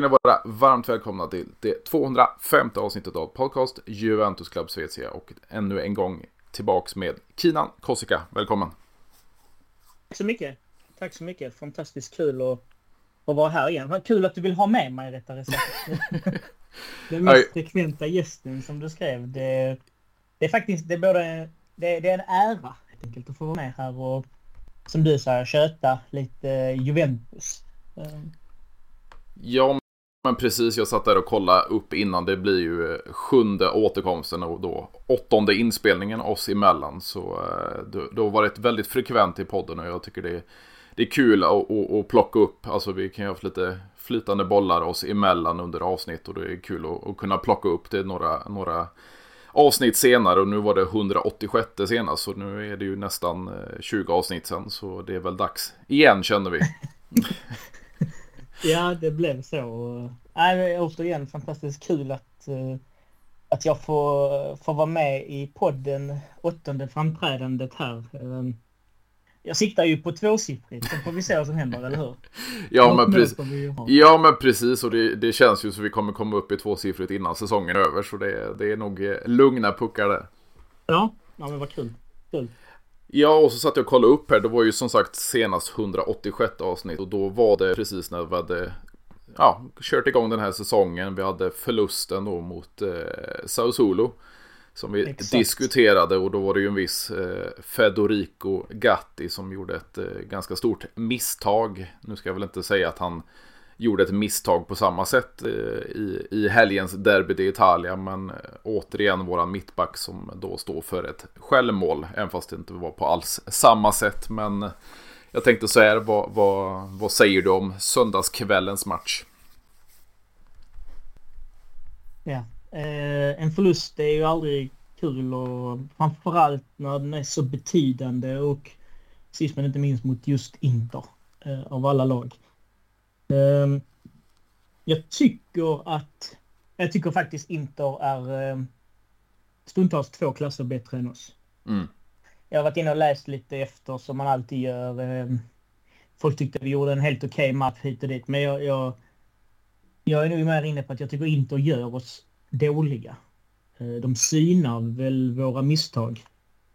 ska ni vara varmt välkomna till det 205 avsnittet av podcast Juventus Club Svezia och ännu en gång tillbaks med Kinan Kossika. Välkommen! Tack så mycket! Tack så mycket! Fantastiskt kul att, att vara här igen. Kul att du vill ha med mig rättare sagt. Den mest frekventa gästen som du skrev. Det, det är faktiskt det är både, det, det är en ära helt enkelt att få vara med här och som du sa köta lite Juventus. Ja, men precis. Jag satt där och kollade upp innan. Det blir ju sjunde återkomsten och då åttonde inspelningen oss emellan. Så eh, det har varit väldigt frekvent i podden och jag tycker det är, det är kul att, att, att plocka upp. Alltså vi kan ju ha lite flytande bollar oss emellan under avsnitt och det är kul att, att kunna plocka upp det några, några avsnitt senare och nu var det 186 senast så nu är det ju nästan eh, 20 avsnitt sen så det är väl dags igen känner vi. Ja, det blev så. Nej, återigen fantastiskt kul att, eh, att jag får, får vara med i podden, åttonde framträdandet här. Ehm, jag siktar ju på tvåsiffrigt, sen får vi se vad som händer, eller hur? Ja, men, precis. ja men precis, och det, det känns ju så vi kommer komma upp i tvåsiffrigt innan säsongen är över, så det, det är nog eh, lugna puckar där. Ja, ja men vad kul. kul. Ja, och så satt jag och kollade upp här. Det var ju som sagt senast 186 avsnitt och då var det precis när vi hade ja, kört igång den här säsongen. Vi hade förlusten då mot eh, Sao Solo. Som vi Exakt. diskuterade och då var det ju en viss eh, Federico Gatti som gjorde ett eh, ganska stort misstag. Nu ska jag väl inte säga att han gjorde ett misstag på samma sätt eh, i, i helgens derby i Italien. Men eh, återigen våran mittback som då står för ett självmål. Även fast det inte var på alls samma sätt. Men eh, jag tänkte så här, vad, vad, vad säger du om söndagskvällens match? Ja, eh, en förlust är ju aldrig kul och framförallt när den är så betydande och sist men inte minst mot just Inter eh, av alla lag. Ehm, jag tycker att... Jag tycker faktiskt Inter är ehm, stundtals två klasser bättre än oss. Mm. Jag har varit inne och läst lite efter som man alltid gör. Ehm, folk tyckte vi gjorde en helt okej okay match hit och dit. Men jag, jag, jag är nog mer inne på att jag tycker Inter gör oss dåliga. De synar väl våra misstag.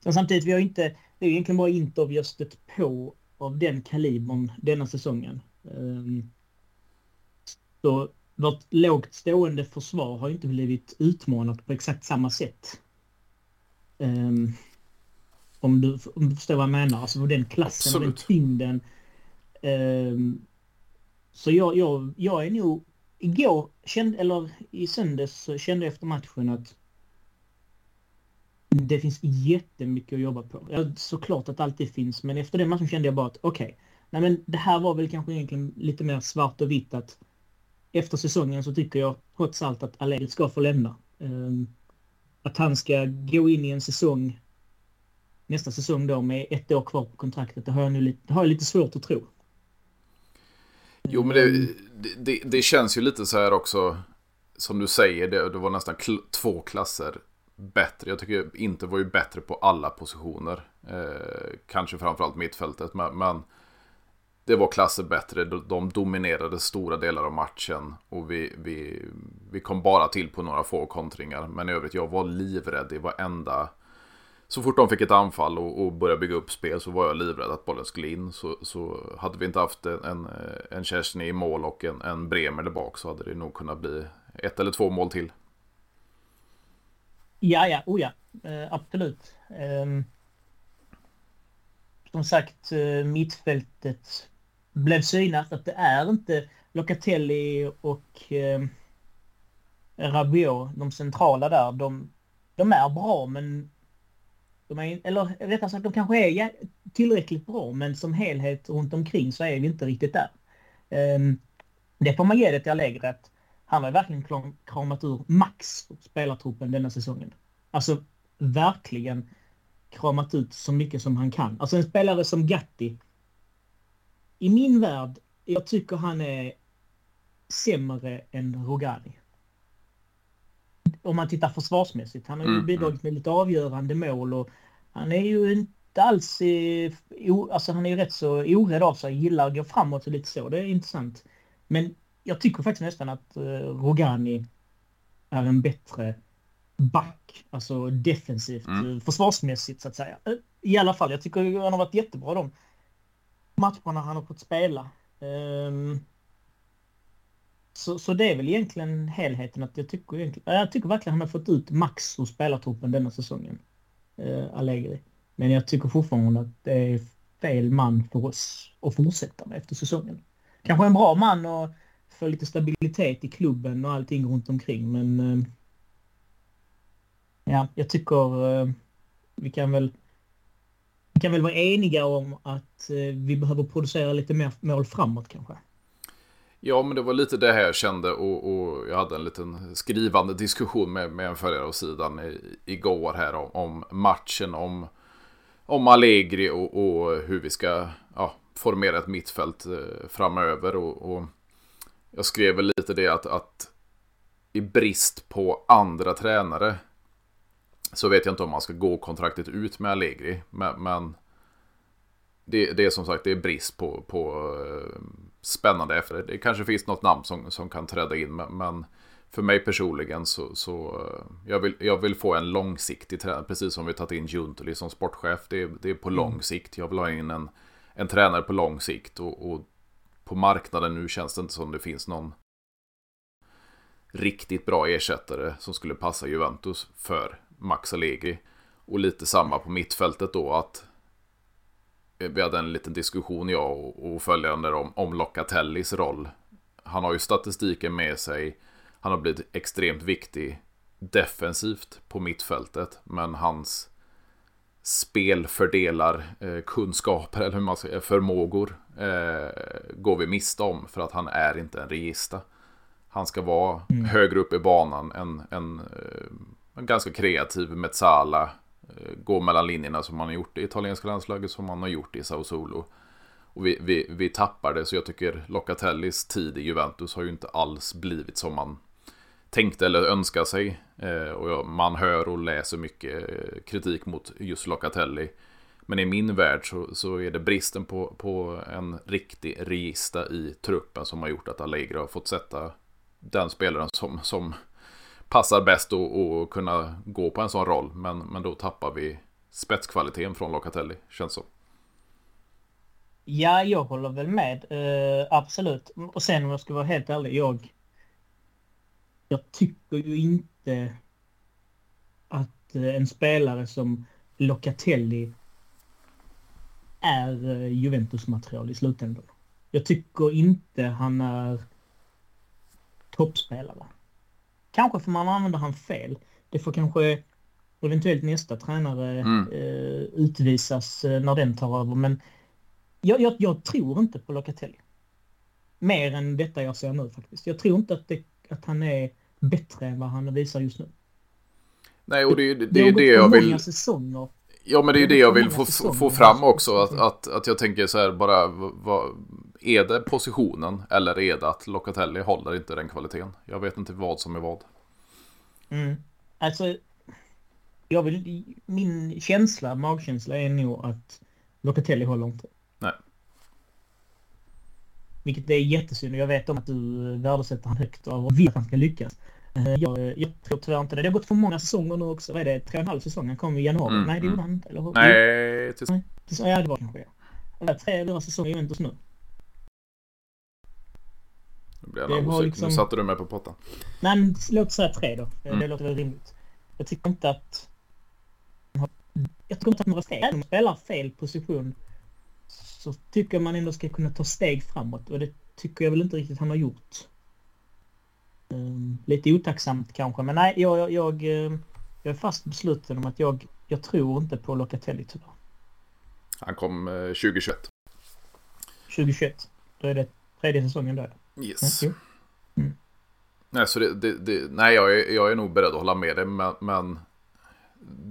Sen samtidigt, vi har inte... Det är egentligen bara Inter vi har stött på av den kalibern denna säsongen. Så vårt lågt stående försvar har inte blivit utmanat på exakt samma sätt. Um, om, du, om du förstår vad jag menar, alltså den klassen Absolut. den tyngden. Um, så jag, jag, jag är nog... Igår, kände, eller i söndags, så kände jag efter matchen att det finns jättemycket att jobba på. Ja, såklart att allt det finns, men efter den matchen kände jag bara att okej, okay, nej men det här var väl kanske egentligen lite mer svart och vitt att efter säsongen så tycker jag trots allt att Allegri ska få lämna. Ehm, att han ska gå in i en säsong nästa säsong då med ett år kvar på kontraktet, det har jag, nu lite, det har jag lite svårt att tro. Jo, men det, det, det känns ju lite så här också, som du säger, det, det var nästan kl två klasser bättre. Jag tycker inte var ju bättre på alla positioner. Eh, kanske framförallt mittfältet, men, men det var klasser bättre. De dominerade stora delar av matchen. Och vi, vi, vi kom bara till på några få kontringar. Men i övrigt, jag var livrädd i varenda... Så fort de fick ett anfall och, och började bygga upp spel så var jag livrädd att bollen skulle in. Så, så hade vi inte haft en, en, Kerstin i mål och en, en Bremer där bak så hade det nog kunnat bli ett eller två mål till. Ja, ja, oh ja, uh, absolut. Um, som sagt, eh, mittfältet blev synat att det är inte Locatelli och eh, Rabiot, de centrala där, de, de är bra men de är, eller rättare sagt, de kanske är tillräckligt bra men som helhet runt omkring så är vi inte riktigt där. Um, det får man ge det till Allegri att han har verkligen kramat ur max spelartruppen denna säsongen. Alltså verkligen kramat ut så mycket som han kan. Alltså en spelare som Gatti i min värld, jag tycker han är sämre än Rogani. Om man tittar försvarsmässigt. Han har ju mm. bidragit med lite avgörande mål och han är ju inte alls... o, alltså han är ju rätt så orädd av sig, gillar att gå framåt och lite så. Det är intressant. Men jag tycker faktiskt nästan att uh, Rogani är en bättre back, alltså defensivt, mm. försvarsmässigt så att säga. I alla fall, jag tycker han har varit jättebra de matcherna han har fått spela. Um, så, så det är väl egentligen helheten att jag tycker egentligen, jag tycker verkligen han har fått ut max ur spelartruppen denna säsongen. Uh, Allegri. Men jag tycker fortfarande att det är fel man för oss att fortsätta med efter säsongen. Kanske en bra man och få lite stabilitet i klubben och allting runt omkring men uh, ja, jag tycker uh, vi kan väl kan väl vara eniga om att eh, vi behöver producera lite mer mål framåt kanske. Ja, men det var lite det här jag kände och, och jag hade en liten skrivande diskussion med, med en följare av sidan i, igår här om, om, matchen, om, om Allegri och, och hur vi ska ja, formera ett mittfält eh, framöver. Och, och, jag skrev väl lite det att, att i brist på andra tränare så vet jag inte om man ska gå kontraktet ut med Allegri. Men, men det, det, är som sagt det är brist på, på eh, spännande efter det. Det kanske finns något namn som, som kan träda in. Men för mig personligen så, så eh, jag, vill, jag vill få en långsiktig tränare. Precis som vi tagit in Juntoli som sportchef. Det är, det är på mm. lång sikt. Jag vill ha in en, en tränare på lång sikt. Och, och på marknaden nu känns det inte som det finns någon riktigt bra ersättare som skulle passa Juventus för Max Allegri. Och lite samma på mittfältet då att vi hade en liten diskussion jag och, och följande om, om Locatellis roll. Han har ju statistiken med sig. Han har blivit extremt viktig defensivt på mittfältet. Men hans spelfördelar, eh, kunskaper eller hur man säger, förmågor eh, går vi miste om för att han är inte en regista. Han ska vara mm. högre upp i banan, en, en, eh, ganska kreativ med Sala. Eh, gå mellan linjerna som man har gjort i italienska landslaget som man har gjort i Sao Solo. Och vi, vi, vi tappar det, så jag tycker Locatellis tid i Juventus har ju inte alls blivit som man tänkte eller önskade sig. Eh, och man hör och läser mycket eh, kritik mot just Locatelli. Men i min värld så, så är det bristen på, på en riktig regista i truppen som har gjort att Allegri har fått sätta den spelaren som, som passar bäst att kunna gå på en sån roll. Men, men då tappar vi spetskvaliteten från Locatelli, känns så. Ja, jag håller väl med. Uh, absolut. Och sen om jag ska vara helt ärlig, jag... Jag tycker ju inte att eh, en spelare som Locatelli är eh, Juventus-material i slutändan. Jag tycker inte han är toppspelare. Kanske får man använda han fel. Det får kanske eventuellt nästa tränare mm. eh, utvisas eh, när den tar över. Men jag, jag, jag, tror inte på Locatelli. Mer än detta jag ser nu faktiskt. Jag tror inte att, det, att han är bättre än vad han visar just nu. Nej, och det, det, det är det jag vill... Säsonger. Ja, men det är det jag vill få, få fram också. Att, att, att jag tänker så här bara, vad, är det positionen eller är det att Locatelli håller inte den kvaliteten? Jag vet inte vad som är vad. Mm. Alltså, jag vill, min känsla, magkänsla är nog att Locatelli håller inte. Nej. Vilket är jättesynd. Jag vet om att du värdesätter han högt och vill att han ska lyckas. Eh, jag, jag tror tyvärr inte det. Det har gått för många säsonger nu också. Vad är det? Tre och en halv säsong? Han kom i januari. Mm, Nej, det gjorde mm. han inte. Eller hur? Nej, tills... Nej, ja, det var kanske ja. Tre, fyra säsonger i Juventus nu. Nu, det var liksom... nu satte du mig på pottan. Nej, men låt säga tre då. Mm. Det låter väl rimligt. Jag tycker inte att... Jag tycker inte att några steg. Även om man spelar fel position så tycker man ändå ska kunna ta steg framåt och det tycker jag väl inte riktigt han har gjort. Um, lite otacksamt kanske, men nej, jag, jag, jag, eh, jag är fast besluten om att jag, jag tror inte på Locatelli tyvärr. Han kom eh, 2021. 2021. Då är det tredje säsongen då. Yes. Mm. Nej, så det, det, det, nej jag, är, jag är nog beredd att hålla med dig, men, men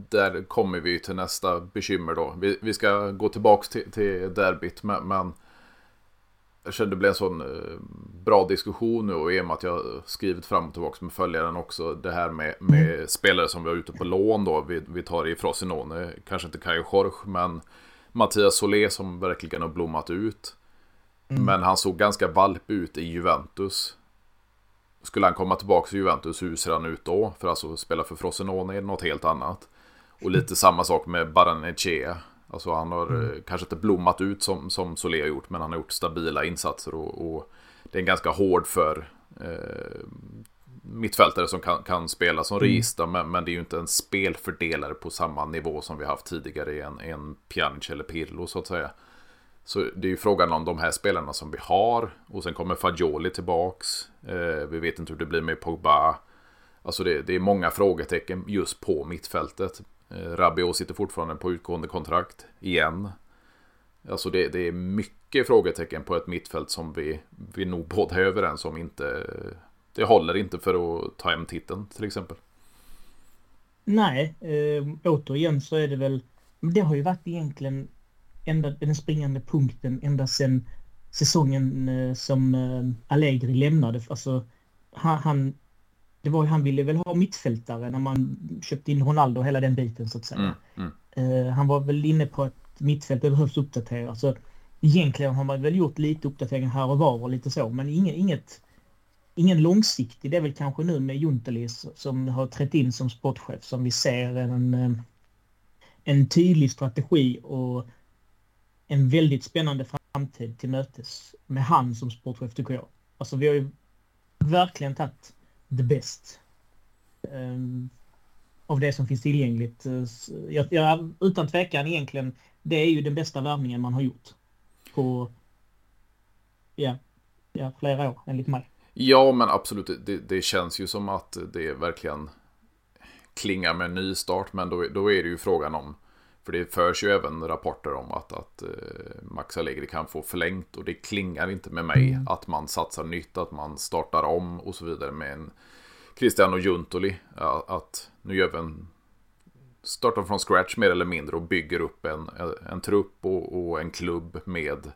där kommer vi till nästa bekymmer då. Vi, vi ska gå tillbaka till, till derbyt, men, men jag kände det blev en sån eh, bra diskussion nu och i och med att jag skrivit fram och tillbaka med följaren också. Det här med, med mm. spelare som vi har ute på lån då. Vi, vi tar i Frosinone, kanske inte Kajo Jorge, men Mattias Solé som verkligen har blommat ut. Mm. Men han såg ganska valp ut i Juventus. skulle han komma tillbaka till Juventus, hur ser han ut då? För alltså spela för Frosinone är något helt annat. Och lite samma sak med Baranechea. Alltså han har mm. kanske inte blommat ut som, som Solé har gjort, men han har gjort stabila insatser och, och det är en ganska hård för eh, mittfältare som kan, kan spela som mm. register, men, men, det är ju inte en spelfördelare på samma nivå som vi haft tidigare i en, en Pjanic eller Pirlo så att säga. Så det är ju frågan om de här spelarna som vi har. Och sen kommer Fagioli tillbaks. Eh, vi vet inte hur det blir med Pogba. Alltså det, det är många frågetecken just på mittfältet. Eh, Rabiot sitter fortfarande på utgående kontrakt igen. Alltså det, det, är mycket frågetecken på ett mittfält som vi, vi nog båda är överens om inte... Det håller inte för att ta hem titeln till exempel. Nej, eh, återigen så är det väl... Det har ju varit egentligen ända, den springande punkten ända sedan säsongen äh, som äh, Allegri lämnade. Alltså, han, han, det var han ville väl ha mittfältare när man köpte in Ronaldo och hela den biten så att säga. Mm, mm. han var väl inne på att mittfältet behövs uppdateras. Alltså, egentligen har man väl gjort lite uppdateringar här och var och lite så, men inget, inget ingen långsiktig. Det är väl kanske nu med Juntelis som har trätt in som sportchef som vi ser en, eh, en tydlig strategi och en väldigt spännande framtid till mötes med han som sportchef tycker jag. Alltså vi har ju verkligen tagit the best um, av det som finns tillgängligt. Eh, jag, jag, utan tvekan egentligen det är ju den bästa värvningen man har gjort. På ja, ja, flera år enligt mig. Ja, men absolut. Det, det känns ju som att det verkligen klingar med en ny start. Men då, då är det ju frågan om för det förs ju även rapporter om att, att uh, Max Allegri kan få förlängt och det klingar inte med mig mm. att man satsar nytt, att man startar om och så vidare med en Cristiano Juntoli. Att nu gör vi en startar från scratch mer eller mindre och bygger upp en, en trupp och, och en klubb med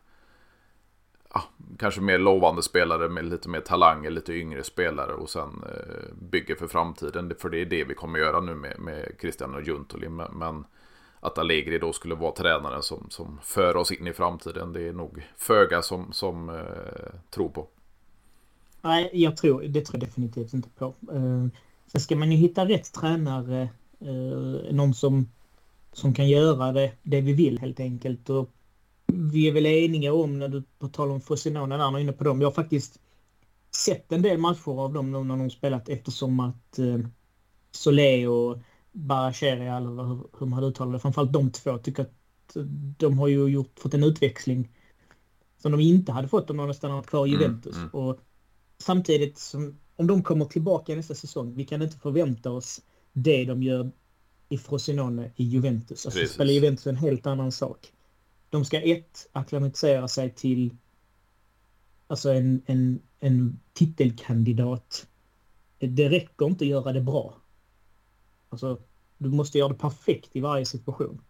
ja, kanske mer lovande spelare med lite mer talanger, lite yngre spelare och sen eh, bygger för framtiden. För det är det vi kommer göra nu med, med Christian och Juntoli. Men, men att Allegri då skulle vara tränaren som, som för oss in i framtiden, det är nog föga som, som eh, tror på. Nej, jag tror, det tror jag definitivt inte på. Eh, sen ska man ju hitta rätt tränare Eh, någon som, som kan göra det, det vi vill helt enkelt. Och vi är väl eniga om, när du på tal om Frosinone där, är inne på dem. Jag har faktiskt sett en del matcher av dem när de spelat eftersom att eh, Solé och Baracheri, eller hur, hur man uttalar det, framförallt de två, tycker att de har ju gjort, fått en utväxling som de inte hade fått om de hade stannat kvar i mm, Juventus. Mm, mm. Och samtidigt som, om de kommer tillbaka nästa säsong, vi kan inte förvänta oss det de gör i Frosinone i Juventus. Alltså Precis. spelar Juventus en helt annan sak. De ska ett, acklimatisera sig till alltså en, en, en titelkandidat. Det räcker inte att göra det bra. Alltså, du måste göra det perfekt i varje situation.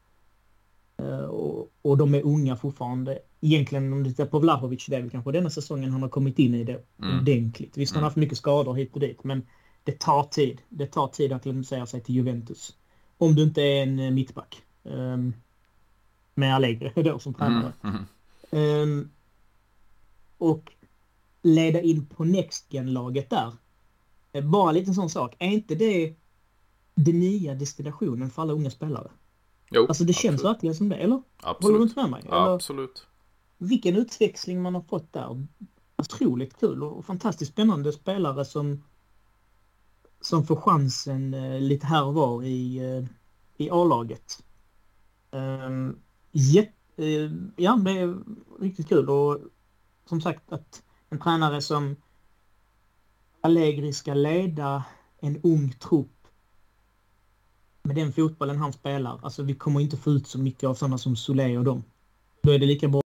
Uh, och, och de är unga fortfarande. Egentligen om du tittar på Vlahovic, det är väl kanske denna säsongen han har kommit in i det mm. ordentligt. Visst, han har mm. haft mycket skador hit och dit, men det tar tid. Det tar tid att lansera sig till Juventus. Om du inte är en eh, mittback. Um, med Allegri då som tränare. Mm, mm. Um, och leda in på Next laget där. Eh, bara en liten sån sak. Är inte det den nya destinationen för alla unga spelare? Jo, alltså det absolut. känns verkligen som det, eller? Absolut. Håller du inte med mig? Eller? Absolut. Vilken utväxling man har fått där. Otroligt kul och fantastiskt spännande spelare som som får chansen eh, lite här och var i, eh, i A-laget. Um, ja, ja, det är riktigt kul och som sagt att en tränare som Allegri ska leda en ung trupp med den fotbollen han spelar. Alltså vi kommer inte få ut så mycket av sådana som Solé och dem. Då är det lika bra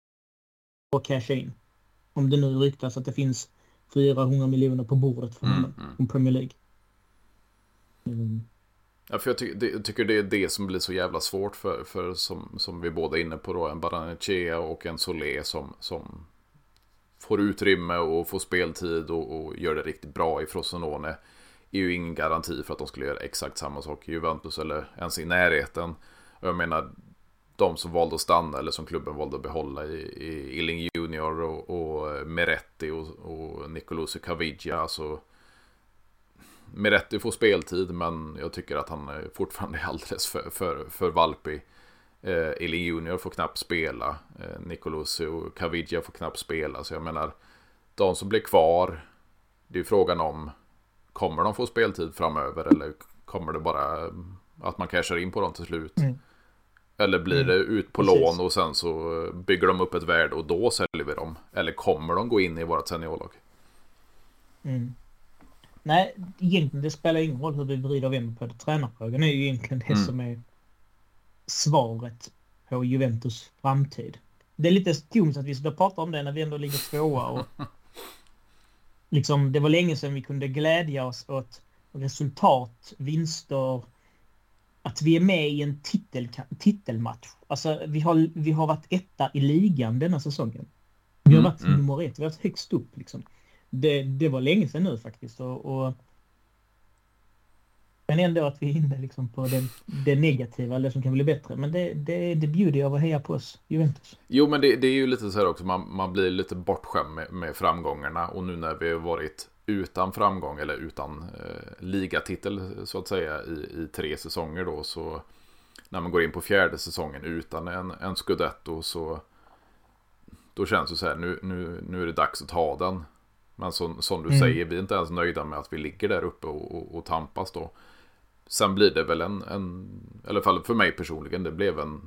att casha in. Om det nu ryktas att det finns 400 miljoner på bordet för honom mm, mm. från Premier League. Mm. Ja, för jag, ty det, jag, tycker det är det som blir så jävla svårt för, för som, som vi båda är inne på då, en Baranechea och en Solé som, som får utrymme och får speltid och, och gör det riktigt bra i Frosinone är ju ingen garanti för att de skulle göra exakt samma sak i Juventus eller ens i närheten. Och jag menar, de som valde att stanna eller som klubben valde att behålla i, i Illing Junior och, och Meretti och, och Nicolosi Caviglia. Alltså, Meretti får speltid men jag tycker att han fortfarande är alldeles för, för, för valpig. Eh, Illing Junior får knappt spela. Eh, Nicolussi och Caviglia får knappt spela. Så jag menar, de som blir kvar, det är frågan om, kommer de få speltid framöver eller kommer det bara att man cashar in på dem till slut? Mm. Eller blir det mm. ut på Precis. lån och sen så bygger de upp ett värde och då säljer vi dem? Eller kommer de gå in i vårt seniorlag? Mm. Nej, egentligen det spelar ingen roll hur vi vrider och vänder på det. Tränarfrågan är ju egentligen det mm. som är svaret på Juventus framtid. Det är lite tomt att vi ska prata om det när vi ändå ligger tvåa och liksom det var länge sedan vi kunde glädja oss åt resultat, vinster, att vi är med i en titel, titelmatch. Alltså vi har, vi har varit etta i ligan denna säsongen. Vi har mm, varit mm, nummer ett, vi har varit högst upp liksom. Det, det var länge sedan nu faktiskt och, och men ändå att vi är inne liksom på det, det negativa, det som kan bli bättre. Men det, det, det bjuder av att heja på oss, Juventus. Jo, men det, det är ju lite så här också, man, man blir lite bortskämd med, med framgångarna. Och nu när vi har varit utan framgång eller utan eh, ligatitel så att säga i, i tre säsonger då så när man går in på fjärde säsongen utan en, en scudetto så då känns det så här nu, nu, nu är det dags att ta den. Men som, som du mm. säger, vi är inte ens nöjda med att vi ligger där uppe och, och, och tampas då. Sen blir det väl en, en, i alla fall för mig personligen, det blev en,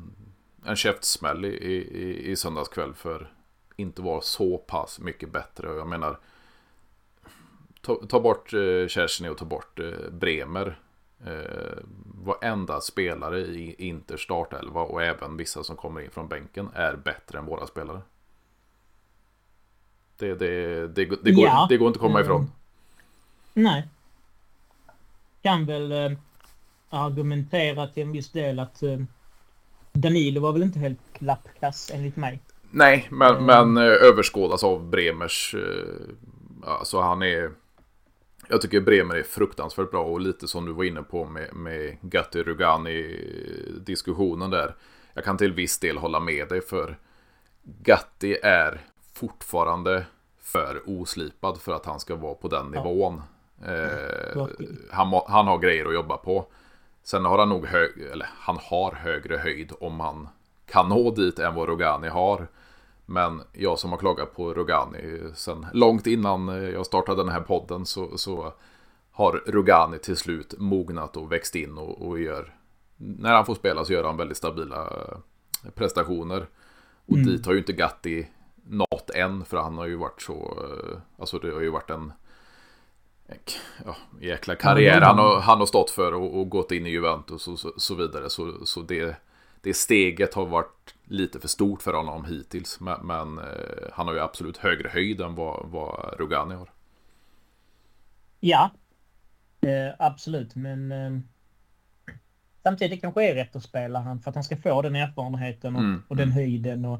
en käftsmäll i, i, i söndagskväll för inte vara så pass mycket bättre. Och jag menar, ta, ta bort eh, Kerstin och ta bort eh, Bremer. Eh, varenda spelare i Inter startelva och även vissa som kommer in från bänken är bättre än våra spelare. Det, det, det, det går, ja. det går inte att komma ifrån. Mm. Nej. Kan väl eh, argumentera till en viss del att eh, Danilo var väl inte helt klappkass enligt mig. Nej, men, mm. men eh, överskådas av Bremers. Alltså han är... Jag tycker Bremer är fruktansvärt bra och lite som du var inne på med, med Gatti Rugani diskussionen där. Jag kan till viss del hålla med dig för Gatti är fortfarande för oslipad för att han ska vara på den nivån. Eh, han, han har grejer att jobba på. Sen har han nog hög, eller han har högre höjd om han kan nå dit än vad Rogani har. Men jag som har klagat på Rogani sen långt innan jag startade den här podden så, så har Rogani till slut mognat och växt in och, och, gör när han får spela så gör han väldigt stabila prestationer. Och mm. dit har ju inte Gatti nått än för han har ju varit så, alltså det har ju varit en ja, jäkla karriär han har, han har stått för och, och gått in i Juventus och så, så vidare. Så, så det, det steget har varit lite för stort för honom hittills. Men, men eh, han har ju absolut högre höjd än vad, vad Rugani har. Ja, eh, absolut. Men eh, samtidigt kanske är rätt att spela han för att han ska få den erfarenheten och, mm, och den mm. höjden och,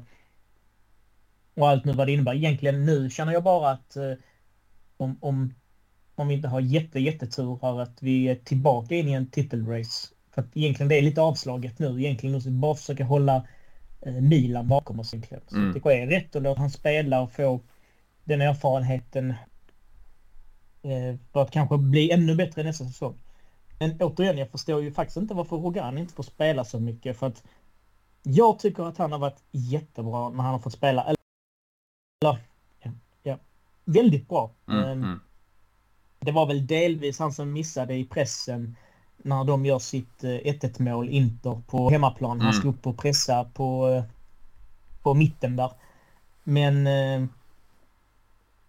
och allt nu vad det innebär. Egentligen nu känner jag bara att eh, om, om om vi inte har jätte, jättetur här att vi är tillbaka in i en titelrace. För att egentligen det är lite avslaget nu. Egentligen måste vi bara försöka hålla eh, Milan bakom oss egentligen. Så mm. det är rätt att låta han spela och få den erfarenheten eh, för att kanske bli ännu bättre nästa säsong. Men återigen, jag förstår ju faktiskt inte varför Rogan inte får spela så mycket. För att jag tycker att han har varit jättebra när han har fått spela. Eller, ja, ja väldigt bra. Mm, um, mm det var väl delvis han som missade i pressen när de gör sitt 1-1 eh, mål Inter på hemmaplan. Han mm. ska upp och pressa på, eh, på mitten där. Men eh,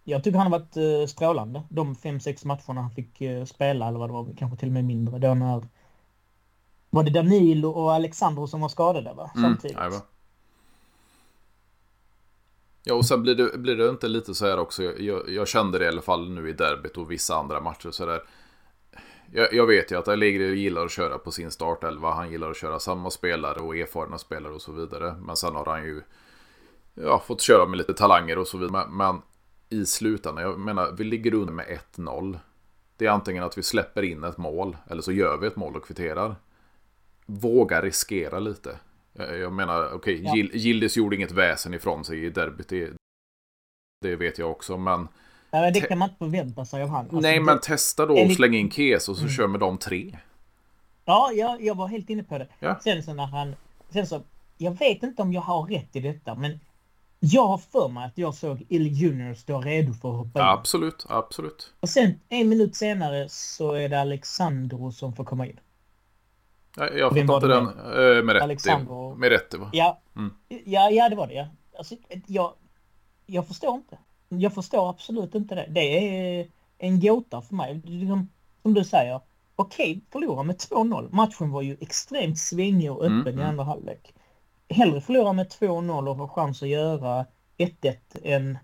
jag tycker han har varit strålande. De fem sex matcherna han fick spela, eller vad det var, kanske till och med mindre. Då när... Var det Danilo och Alexandro som var skadade va? Mm, Samtidigt. Mm, Ja, och sen blir det, blir det inte lite så här också. Jag, jag kände det i alla fall nu i derbyt och vissa andra matcher så där. Jag, jag vet ju att Allegri gillar att köra på sin startelva. Han gillar att köra samma spelare och erfarna spelare och så vidare. Men sen har han ju ja, fått köra med lite talanger och så vidare. Men, men i slutändan, jag menar, vi ligger under med 1-0. Det är antingen att vi släpper in ett mål eller så gör vi ett mål och kvitterar. Våga riskera lite. Jag menar, okej, okay, ja. Gildes gjorde inget väsen ifrån sig i derbyt. Det, det vet jag också, men Nej, det kan man inte förvänta sig av han. Alltså, Nej, det... men testa då och släng in Kes och så Mm. kör med de tre. Ja, jag, jag var helt inne på det. Ja. Sen så när han... Sen så... Jag vet inte om jag har rätt i detta, men jag har för mig att jag såg Il Junior stå redo för att hoppa in. Absolut, absolut. Och sen en minut senare så är det Alexandro som får komma in. Jag, jag fattar inte den. Eh, med. Med va? Ja, Mm. ja, ja det var det. Ja. Alltså, jag, jag förstår inte. Jag förstår absolut inte det. Det är en gåta för mig. Liksom, som du säger, okej, förlora med 2-0. Matchen var ju extremt svängig och öppen Mm, i mm. andra halvlek. Hellre förlora med 2-0 och ha chans att göra 1-1 än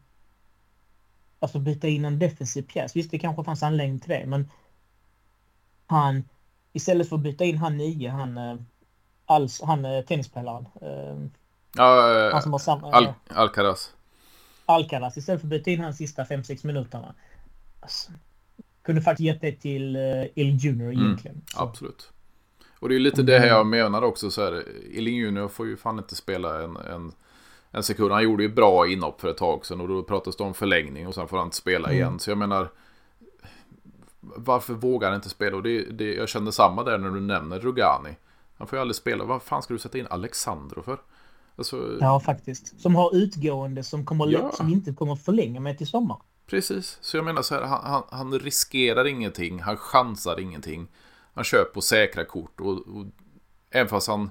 alltså byta in en defensiv pjäs. Visst, det kanske fanns anledning till det, men han istället för att byta in han nio, han, eh, alls, han eh, tennisspelaren, eh, Ja, han som har samma... Al Alcaraz. Alcaraz istället för att byta in hans sista 5-6 minuterna. Alltså, kunde faktiskt gett det till Il Junior Mm, egentligen. Så, Absolut. Och det är lite det här jag menar också så här. Eling Junior får ju fan inte spela en, en, en sekund. Han gjorde ju bra inhopp för ett tag sedan och då pratades det om förlängning och sen får han inte spela Mm. igen. Så jag menar. Varför vågar han inte spela? Och det, det, jag kände samma där när du nämner Rugani. Han får ju aldrig spela. Vad fan ska du sätta in Alexandro för? Alltså, Ja, faktiskt. Som har utgående som, kommer, Ja. som inte kommer förlänga med till sommar. Precis, så jag menar så här, han, han, han riskerar ingenting, han chansar ingenting. Han kör på säkra kort och, och även fast han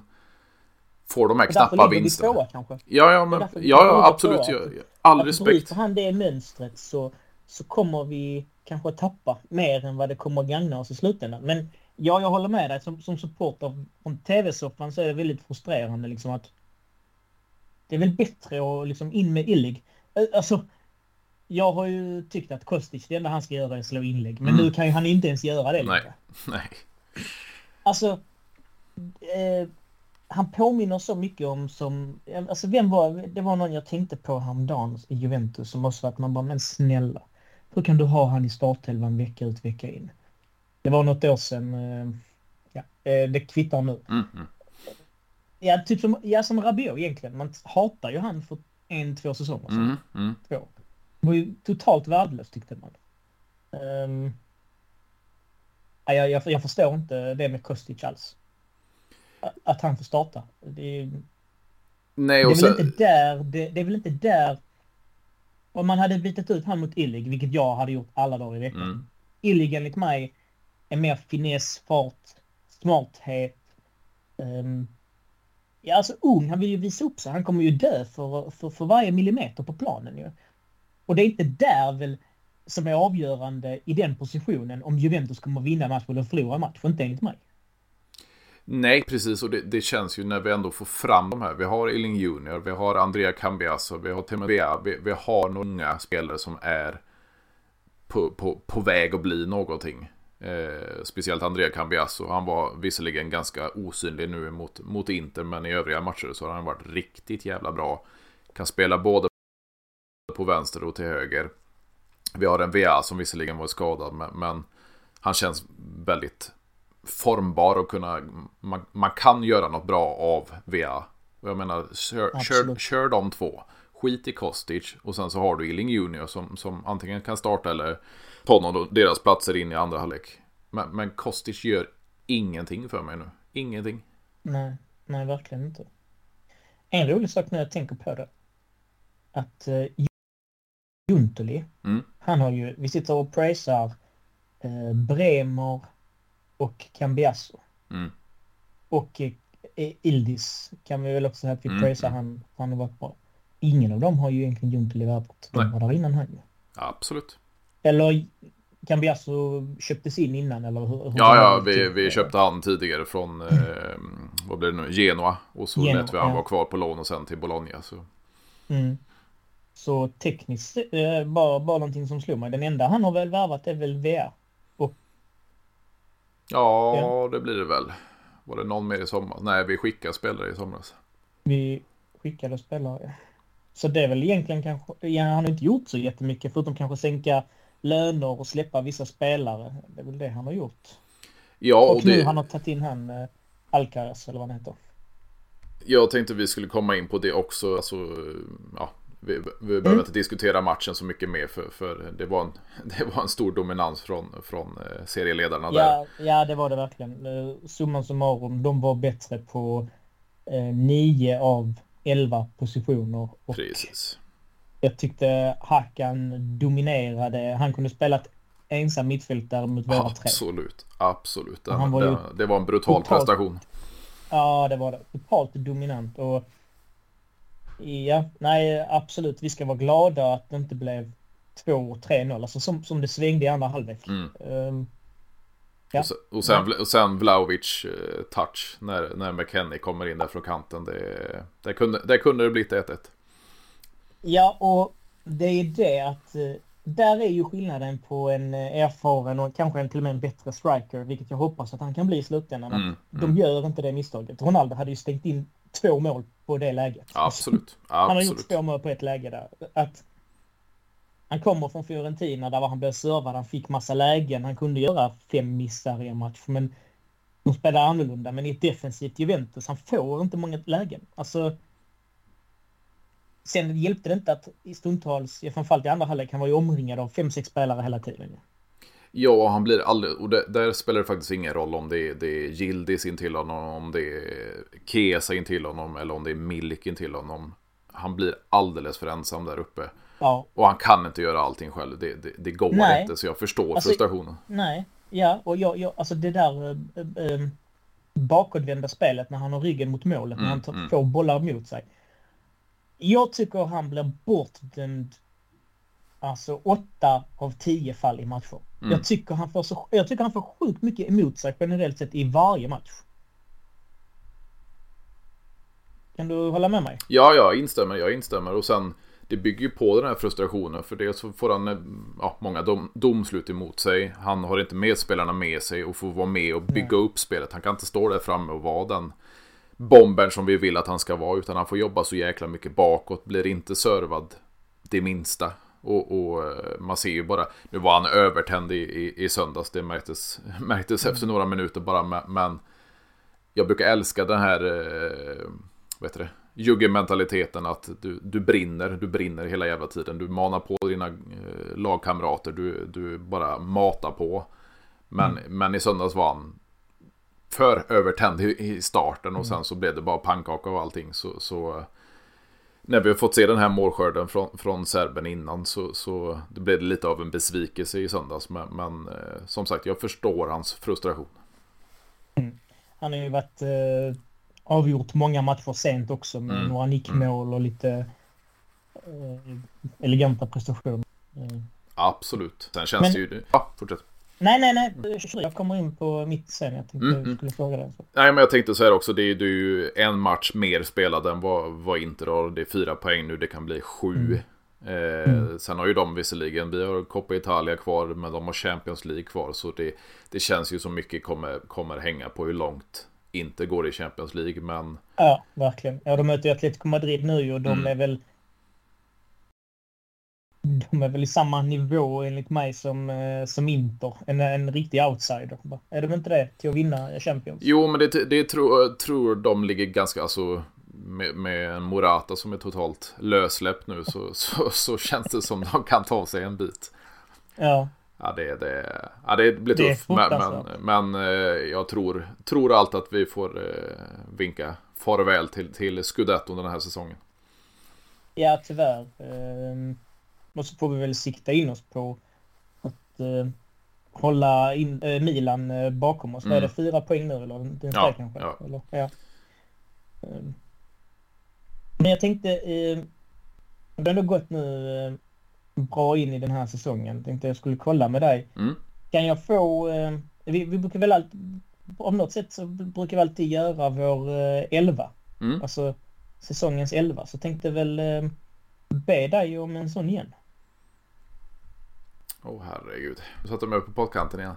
får de här Och knappa vinsterna. tvåa kanske. Ja, ja, men, ja, ja absolut. tvåa. All Att respekt. bryter han det mönstret så, så kommer vi kanske tappa mer än vad det kommer gagna oss i slutändan. Men ja, jag håller med dig. Som, som supporter från tv-soffan så är det väldigt frustrerande liksom att det är väl bättre att liksom in med Illig. Alltså, jag har ju tyckt att Kostic, det enda han ska göra är att slå inlägg. Men Mm. nu kan ju han inte ens göra det Nej. Nej. Alltså, eh, han påminner så mycket om som, alltså vem var, det var någon jag tänkte på häromdagen i Juventus som också att man bara, men snälla, hur kan du ha han i startelvan vecka ut vecka in? Det var något år sedan, eh, ja, eh, det kvittar nu. Mm. Ja, typ som, ja, som Rabiot egentligen, man hatar ju han för en, två säsonger sedan. Mm, mm. Två. Det var ju totalt värdelöst tyckte man. Um, ja, jag, jag, jag förstår inte det med Kostic alls. Att- han får starta. Det, är- Nej, det, är och väl så, inte där, det, det är väl inte där... Om man hade bytt ut han mot Illig, vilket jag hade gjort alla dagar i veckan. Mm. Illig enligt mig är mer finess, fart, smarthet. Um, ja, alltså ung, han vill ju visa upp sig. Han kommer ju dö för, för, för varje millimeter på planen ju. Och det är inte där väl som är avgörande i den positionen om Juventus kommer vinna match eller förlora match. Inte enligt mig. Nej, precis. Och det, det känns ju när vi ändå får fram de här. Vi har Elling Junior, vi har Andrea Cambiasso, vi har Timothy vi, vi har några spelare som är på, på, på väg att bli någonting. Eh, speciellt Andrea Cambiasso. Han var visserligen ganska osynlig nu mot, mot Inter, men i övriga matcher så har han varit riktigt jävla bra. Kan spela både på vänster och till höger. Vi har en VA som visserligen var skadad, men, men han känns väldigt formbar och kunna, man, man kan göra något bra av VA. Jag menar, kör, kör, kör de två. Skit i Kostic och sen så har du Illing Junior som, som antingen kan starta eller på någon av deras platser in i andra halvlek. Men, men Kostic gör ingenting för mig nu. Ingenting. Nej, nej verkligen inte. En rolig sak när jag tänker på det. Att uh, Juntoli, Mm. han har ju, vi sitter och prisar eh, Bremer och Cambiasso. Mm. Och eh, Ildis kan vi väl också säga att vi Mm, prisar mm. han, han har varit bra. Ingen av dem har ju egentligen Juntoli värvat. De Nej. var där innan han ju. Absolut. Eller Cambiasso köptes in innan eller hur? hur Ja, ja, var vi, till? vi köpte han tidigare från, eh, vad blev det nu, Genoa. Och så Genoa, lät vi han ja. vara kvar på lån och sen till Bologna. Så. Mm. Så tekniskt, eh, bara, bara någonting som slog mig. Den enda han har väl värvat är väl VR. Ja, Ja. det blir det väl. Var det någon mer i somras? Nej, vi skickade spelare i somras. Vi skickade spelare. Så det är väl egentligen kanske, ja, han har inte gjort så jättemycket förutom kanske sänka löner och släppa vissa spelare. Det är väl det han har gjort. Ja, Och, och nu det, han har tagit in han eh, Alcaraz eller vad han heter. jag tänkte vi skulle komma in på det också. Alltså, ja, vi, vi behöver mm. inte diskutera matchen så mycket mer för, för det, var en, det var en stor dominans från, från eh, serieledarna ja, där. Ja, det var det verkligen. Eh, summan summarum, de var bättre på eh, nio av elva positioner. Och Precis. Jag tyckte Hakan dominerade. Han kunde spela ett ensam mittfältare mot våra absolut, tre. Absolut, absolut. Den, var den, det var en brutal totalt, prestation. Ja, det var det. Totalt dominant och Ja, nej absolut. Vi ska vara glada att det inte blev 2-3-0. Alltså som, som det svängde i andra halvlek. Mm. Um, ja. och, sen, och, sen, och sen Vlaovic uh, touch när, när McKennie kommer in där från kanten. Det, det, kunde, det kunde det blivit 1-1. Ja, och det är det att uh, där är ju skillnaden på en uh, erfaren och kanske en till och med en bättre striker, vilket jag hoppas att han kan bli i slutändan. Mm, de mm. gör inte det misstaget. Ronaldo hade ju stängt in två mål på det läget. Absolut. Absolut. Han har gjort två mål på ett läge där. Att han kommer från Fiorentina där han blev servad, han fick massa lägen, han kunde göra fem missar i en match. Men de spelar annorlunda, men i ett defensivt Juventus, han får inte många lägen. Alltså, sen hjälpte det inte att i stundtals, framförallt i andra halvlek, han var ju omringad av fem, sex spelare hela tiden. Ja, han blir aldrig... Och det, där spelar det faktiskt ingen roll om det är, det är Gildis in till honom, om det är Kesa in till honom eller om det är Milik in till honom. Han blir alldeles för ensam där uppe. Ja. Och han kan inte göra allting själv. Det, det, det går nej. inte, så jag förstår alltså, frustrationen. Nej, ja, och jag, jag, alltså det där äh, äh, bakåtvända spelet när han har ryggen mot målet, mm, när han tar, mm. får bollar mot sig. Jag tycker han blir bortdömd alltså åtta av tio fall i matcher. Mm. Jag, tycker han får så, jag tycker han får sjukt mycket emot sig generellt sett i varje match. Kan du hålla med mig? Ja, jag instämmer, jag instämmer. Och sen, det bygger ju på den här frustrationen. För dels så får han ja, många dom, domslut emot sig. Han har inte medspelarna med sig och får vara med och bygga Nej. upp spelet. Han kan inte stå där framme och vara den bombern som vi vill att han ska vara. Utan han får jobba så jäkla mycket bakåt. Blir inte servad det minsta. Och, och, eh, man ser ju bara, nu var han övertänd i, i, i söndags, det märktes, märktes efter några minuter bara, men jag brukar älska den här, eh, vad heter det, juggementaliteten att du, du brinner, du brinner hela jävla tiden. Du manar på dina eh, lagkamrater, du, du bara matar på. Men, mm. men i söndags var han för övertänd i, i starten och mm. sen så blev det bara pannkaka och allting. Så, så när vi har fått se den här målskörden från, från serben innan så, så det blev det lite av en besvikelse i söndags. Men, men eh, som sagt, jag förstår hans frustration. Mm. Han har ju varit eh, avgjort många matcher sent också med mm. några nickmål mm. och lite eh, eleganta prestationer. Mm. Absolut. Sen känns men, det ju... Ja, fortsätt. Nej, nej, nej. Jag kommer in på mitt sen. Jag tänkte mm. jag skulle fråga det. Nej, men jag tänkte så här också. Det är, det är ju en match mer spelad än vad, vad Inter har. Det är fyra poäng nu. Det kan bli sju. Mm. Eh, mm. Sen har ju de visserligen, vi har Coppa Italia kvar, men de har Champions League kvar. Så det, det känns ju som mycket kommer, kommer hänga på hur långt inte går i Champions League. Men... Ja, verkligen. Ja, de möter ju Atletico Madrid nu och de mm. är väl de är väl i samma nivå enligt mig som, eh, som Inter. En, en riktig outsider. Är de inte det till att vinna Champions? Jo, men det, det tror, tror de ligger ganska, alltså med, med en Morata som är totalt lössläppt nu så, så, så känns det som de kan ta sig en bit. Ja. Ja, det, det, ja, det blir tufft. Men, men, men, eh, jag tror, tror allt att vi får eh, vinka farväl till, till Scudetto den här säsongen. Ja, tyvärr. Och så får vi väl sikta in oss på att eh, hålla in, eh, Milan eh, bakom oss. Mm. Är det fyra poäng nu eller? Det är ja, kanske? Ja. Eller, ja. Ehm. Men jag tänkte, eh, det har ändå gått nu eh, bra in i den här säsongen. Tänkte jag skulle kolla med dig. Mm. Kan jag få, eh, vi, vi brukar väl alltid, om något sätt så brukar vi alltid göra vår eh, elva. Mm. Alltså säsongens elva. Så tänkte väl be dig om en sån igen. Åh oh, herregud. Nu satte de upp på poddkanten igen.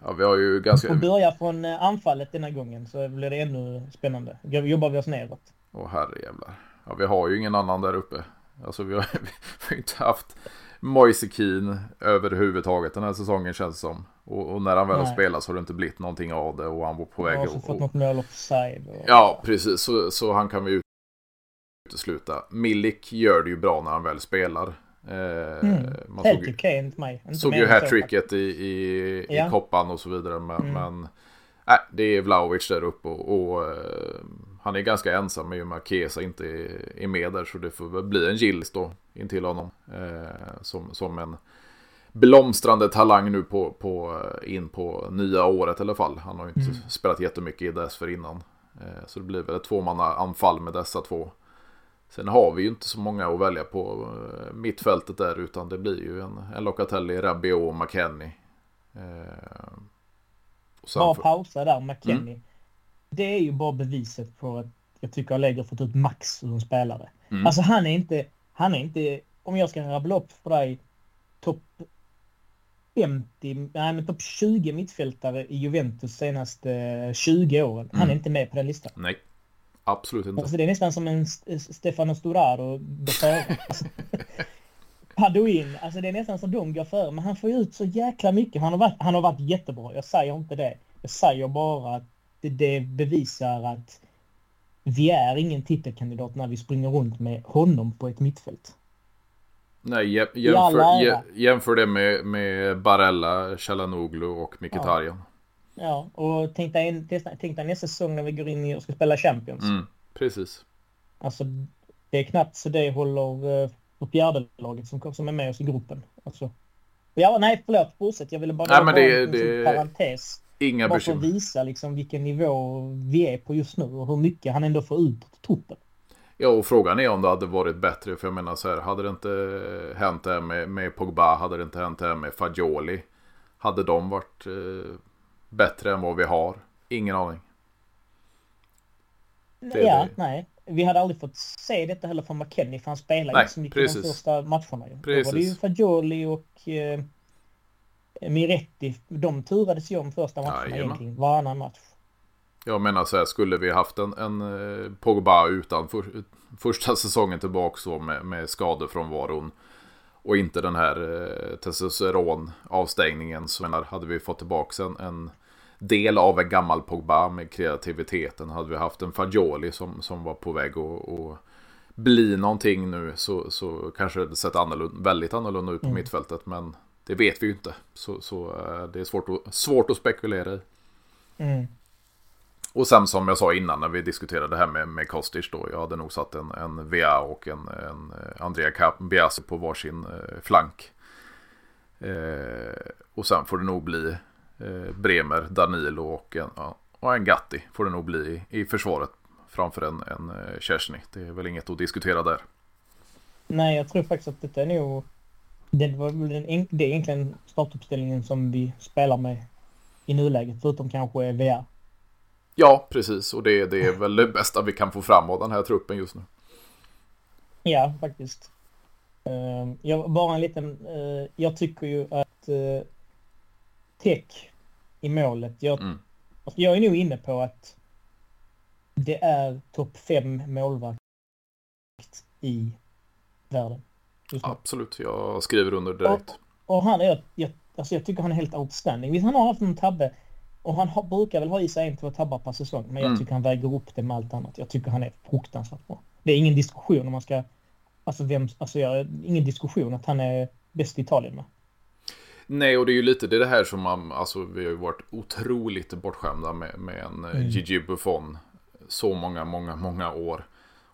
Ja, vi har ju ganska... Vi får börja från eh, anfallet denna gången så blir det ännu spännande. Jobbar vi oss neråt. Åh oh, herrejävlar. Ja, vi har ju ingen annan där uppe. Alltså vi har, vi har inte haft... Moise Keane överhuvudtaget den här säsongen känns det som. Och, och när han väl har spelat så har det inte blivit någonting av det och han var på väg. Han har också fått något mål offside. Och... Ja, precis. Så, så han kan vi utesluta. Milik gör det ju bra när han väl spelar. Eh, mm. man Helt okej okay, enligt mig. Inte såg ju hattricket i, i, ja. i koppan och så vidare. Men, mm. men äh, det är Vlaovic där uppe och, och uh, han är ganska ensam i och med att Kesa inte är, är med där. Så det får väl bli en Gills då intill honom. Uh, som, som en blomstrande talang nu på, på, in på nya året i alla fall. Han har ju inte mm. spelat jättemycket i dessförinnan. Uh, så det blir väl ett tvåmanna anfall med dessa två. Sen har vi ju inte så många att välja på eh, mittfältet där utan det blir ju en, en Locatelli, Rabiot och McKennie. Eh, bara för... pausa där, McKennie. Mm. Det är ju bara beviset på att jag tycker Allegri fått ut max som spelare. Mm. Alltså han är inte, han är inte, om jag ska rabbla upp för dig, topp 50, nej men topp 20 mittfältare i Juventus senaste 20 åren. Han är mm. inte med på den listan. Nej. Absolut inte. Alltså det är nästan som en Stefano Storaro går före. Paduin, alltså det är nästan som de går före. Men han får ju ut så jäkla mycket. Han har varit, han har varit jättebra. Jag säger inte det. Jag säger bara att det, det bevisar att vi är ingen titelkandidat när vi springer runt med honom på ett mittfält. Nej, jämför, jämför det med, med Barella, Chalanoglu och Mkhitaryan. Ja. Ja, och tänk dig, tänk dig nästa säsong när vi går in och ska spela Champions. Mm, precis. Alltså, det är knappt så det håller eh, på fjärde laget som, som är med oss i gruppen. Alltså, ja, nej, förlåt, fortsätt. Jag ville bara nej, men det, en det, parentes. Inga bara för att visa liksom vilken nivå vi är på just nu och hur mycket han ändå får ut på truppen. Ja, och frågan är om det hade varit bättre. För jag menar så här, hade det inte hänt det här med, med Pogba, hade det inte hänt det här med Fagioli. Hade de varit eh, bättre än vad vi har? Ingen aning. Det ja, det. nej. Vi hade aldrig fått se detta heller från McKennie för han spelade nej, inte så mycket precis. de första matcherna. Ju. Precis. Då var det ju Fagioli och eh, Miretti. De turades ju om första matcherna ja, egentligen. Varannan match. Jag menar så här, skulle vi haft en, en eh, Pogba utan för, första säsongen tillbaka med, med skador från varon och inte den här eh, testosteron avstängningen så menar, hade vi fått tillbaka en, en del av en gammal Pogba med kreativiteten. Hade vi haft en Fagioli som, som var på väg att bli någonting nu så, så kanske det sett annorlunda, väldigt annorlunda ut på mm. mittfältet. Men det vet vi ju inte. Så, så eh, det är svårt att, svårt att spekulera i. Mm. Och sen som jag sa innan när vi diskuterade det här med, med Kostic då. Jag hade nog satt en, en VA och en, en Andrea Biasi på varsin eh, flank. Eh, och sen får det nog bli Bremer, Danilo och en, ja, och en Gatti får det nog bli i, försvaret framför en, en eh, Kersny. Det är väl inget att diskutera där. Nej, jag tror faktiskt att detta är nog det, var den, det är egentligen startuppställningen som vi spelar med i nuläget, förutom kanske VA. Ja, precis. Och det, det är väl det bästa vi kan få fram av den här truppen just nu. Ja, faktiskt. Uh, jag, bara en liten... Jag tycker ju att Tech i målet. Jag, mm. alltså jag är nog inne på att det är topp fem målvakt i världen. Absolut, jag skriver under direkt. Och, och han är, jag, alltså jag tycker han är helt outstanding. Visst, han har haft en tabbe och han har, brukar väl ha i sig en, två tabbar per säsong. Men jag mm. tycker han väger upp det med allt annat. Jag tycker han är fruktansvärt bra. Det är ingen diskussion om man ska... Alltså vem... Alltså jag, ingen diskussion att han är bäst i Italien med. Nej, och det är ju lite det, det här som man, alltså vi har ju varit otroligt bortskämda med, med en eh, mm. Gigi Buffon så många, många, många år.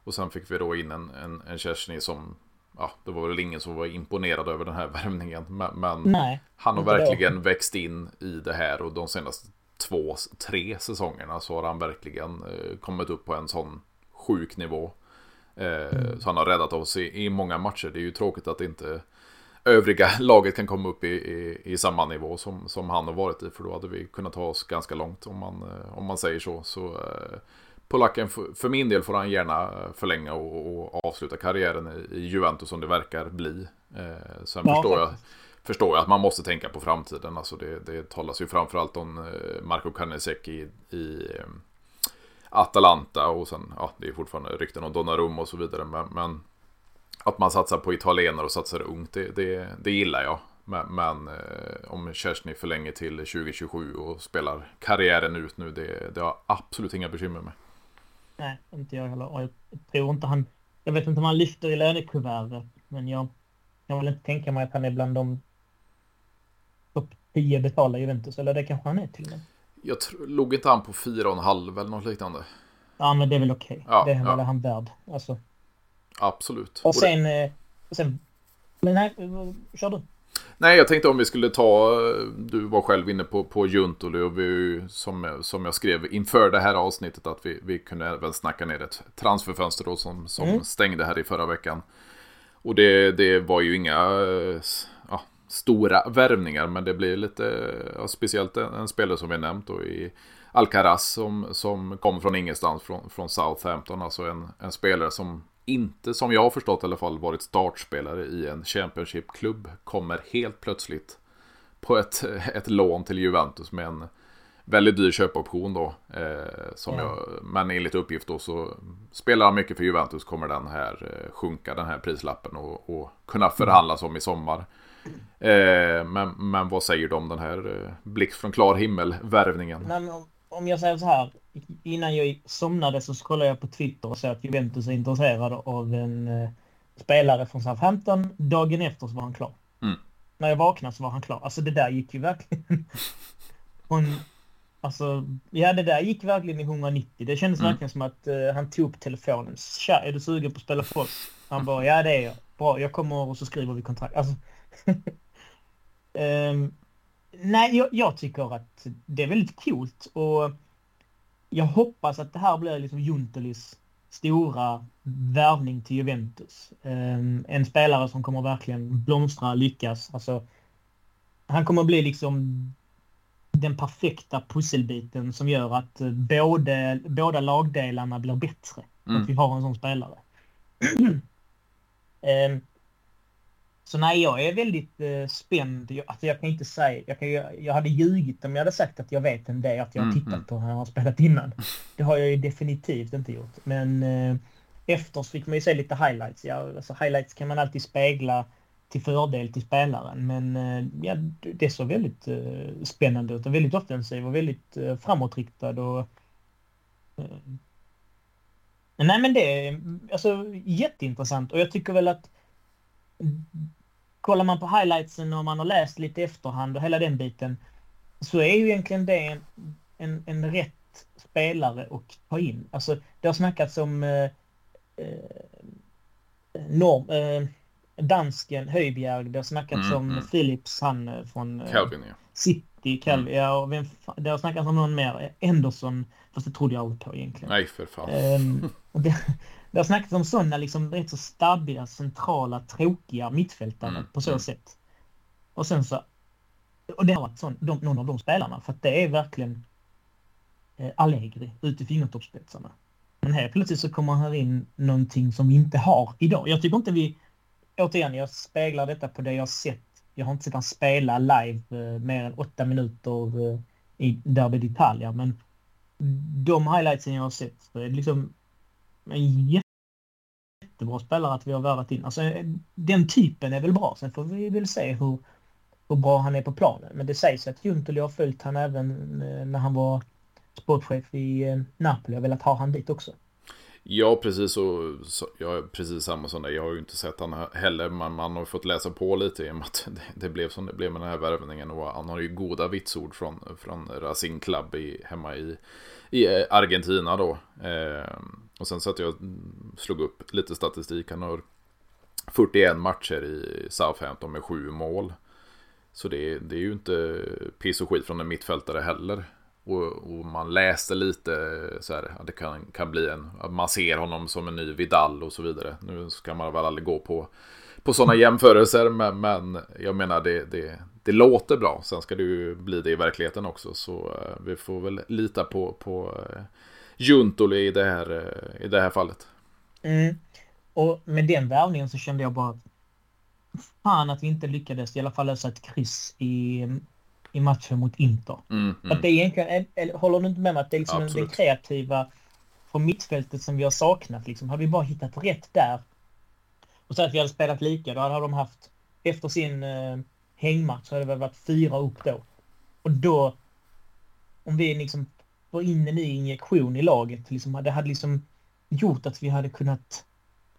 Och sen fick vi då in en, en, en Kersny som, ja, det var väl ingen som var imponerad över den här värvningen. Men, men Nej, han har verkligen då. växt in i det här och de senaste två, tre säsongerna så har han verkligen eh, kommit upp på en sån sjuk nivå. Eh, mm. Så han har räddat oss i, i många matcher. Det är ju tråkigt att inte övriga laget kan komma upp i, i, i, samma nivå som, som han har varit i. För då hade vi kunnat ta oss ganska långt om man, eh, om man säger så. Så eh, polacken, för, min del får han gärna förlänga och, och avsluta karriären i, i, Juventus som det verkar bli. Eh, sen ja, förstår, jag, förstår jag att man måste tänka på framtiden. Alltså det, det talas ju framförallt om eh, Marco Carnesec i, i eh, Atalanta och sen, ja, det är fortfarande rykten om Donnarumma och så vidare. Men, men att man satsar på italienare och satsar ungt, det, det, det gillar jag. Men, men eh, om Kerstin förlänger till 2027 och spelar karriären ut nu, det, det har jag absolut inga bekymmer med. Nej, inte jag heller. Och jag tror inte han... Jag vet inte om han lyfter i lönekuvertet, men jag, jag vill inte tänka mig att han är bland de topp 10 betalda Juventus, eller det kanske han är till och med. Jag tror, låg inte han på 4,5 eller något liknande? Ja, men det är väl okej. Okay. Ja, det är ja. väl han värd. Alltså. Absolut. Och sen... Och, och sen... Men nej, kör du. Nej, jag tänkte om vi skulle ta, du var själv inne på, på Juntoli och vi, som, som jag skrev inför det här avsnittet att vi, vi kunde även snacka ner ett transferfönster då som, som mm. stängde här i förra veckan. Och det, det var ju inga ja, stora värvningar men det blir lite, ja, speciellt en, en, spelare som vi nämnt då i Alcaraz som, som kom från ingenstans från, från Southampton. Alltså en, en spelare som inte, som jag har förstått i alla fall, varit startspelare i en Championship-klubb. Kommer helt plötsligt på ett, ett lån till Juventus med en väldigt dyr köpoption då. Eh, som mm. jag, men enligt uppgift då så spelar han mycket för Juventus kommer den här eh, sjunka, den här prislappen och, och kunna förhandlas om i sommar. Eh, men, men vad säger du om den här eh, blixt från klar himmel-värvningen? om jag säger så här, innan jag somnade så kollade jag på Twitter och såg att Juventus är intresserade av en eh, spelare från Southampton. Dagen efter så var han klar. Mm. När jag vaknade så var han klar. Alltså det där gick ju verkligen... Hon, alltså, ja det där gick verkligen i 190. Det kändes mm. verkligen som att uh, han tog upp telefonen. Tja, är du sugen på att spela oss? Han bara, ja det är jag. Bra, jag kommer och så skriver vi kontrakt. Alltså, um, nej, jag, jag, tycker att det är väldigt coolt och jag hoppas att det här blir liksom Juntelis stora värvning till Juventus. Um, en spelare som kommer verkligen blomstra, lyckas. Alltså, han kommer bli liksom den perfekta pusselbiten som gör att både, båda lagdelarna blir bättre. Mm. Att vi har en sån spelare. um, Så nej, jag är väldigt eh, spänd. Jag, alltså jag kan inte säga, jag, kan, jag, jag hade ljugit om jag hade sagt att jag vet en det, att jag har mm, tittat mm. på hur han har spelat innan. Det har jag ju definitivt inte gjort. Men eh, efter så fick man ju se lite highlights. Ja, alltså highlights kan man alltid spegla till fördel till spelaren. Men eh, ja, det såg väldigt eh, spännande ut och väldigt offensiv och väldigt eh, framåtriktad. Och, eh, nej men det är alltså jätteintressant och jag tycker väl att kollar man på highlightsen och man har läst lite efterhand och hela den biten så är ju egentligen det en, en, en rätt spelare att ta in. Alltså det har snackats om eh, eh, norm, eh, dansken Höjbjerg, det har snackats mm, om mm. Philips, han eh, från eh, Calvin, ja. City, Calvin, mm. ja, och vem, det har snackats om någon mer, Anderson, fast det trodde jag aldrig på egentligen. Nej, för fan. Det, det har snackats om sådana liksom rätt så stabbiga, centrala, tråkiga mittfältare mm. på så mm. sätt. Och sen så... Och det har varit sån, de, någon av de spelarna, för att det är verkligen eh, Allegri ut i fingertoppsspetsarna. Men helt plötsligt så kommer här in någonting som vi inte har idag. Jag tycker inte vi... Återigen, jag speglar detta på det jag sett. Jag har inte sett han spela live eh, mer än åtta minuter eh, i Derby d'Italia, men de highlightsen jag har sett så är det liksom en jättebra spelare att vi har värvat in. Alltså, eh, den typen är väl bra. Sen får vi väl se hur, hur bra han är på planen. Men det sägs att Juntoli har följt han även eh, när han var sportchef i eh, Napoli och velat ha han dit också. Ja, precis. Och, jag är precis samma som dig. Jag har ju inte sett han heller. Men man har fått läsa på lite i och med att det, det, blev som det blev med den här värvningen. Och han har ju goda vitsord från, från Racing Club i, hemma i, i Argentina då. Eh, och sen så att jag slog upp lite statistik. Han har 41 matcher i Southampton med sju mål. Så det, det är ju inte piss och skit från en mittfältare heller. Och, och, man läste lite så här, att det kan, kan bli en, man ser honom som en ny Vidal och så vidare. Nu ska man väl aldrig gå på, på sådana jämförelser, men, men jag menar det, det, det låter bra. Sen ska det ju bli det i verkligheten också, så uh, vi får väl lita på, på uh, Juntoli i det här, uh, i det här fallet. Mm. Och med den värvningen så kände jag bara fan att vi inte lyckades i alla fall lösa ett kryss i i matchen mot Inter. Mm, mm. Att det är egentligen, eller, håller du inte med mig att det är liksom den, den kreativa från mittfältet som vi har saknat liksom. Har vi bara hittat rätt där och säga att vi hade spelat lika, då hade de haft efter sin eh, hängmatch så hade det väl varit fyra upp då. Och då, om vi liksom får in en ny injektion i laget, liksom, det hade liksom gjort att vi hade kunnat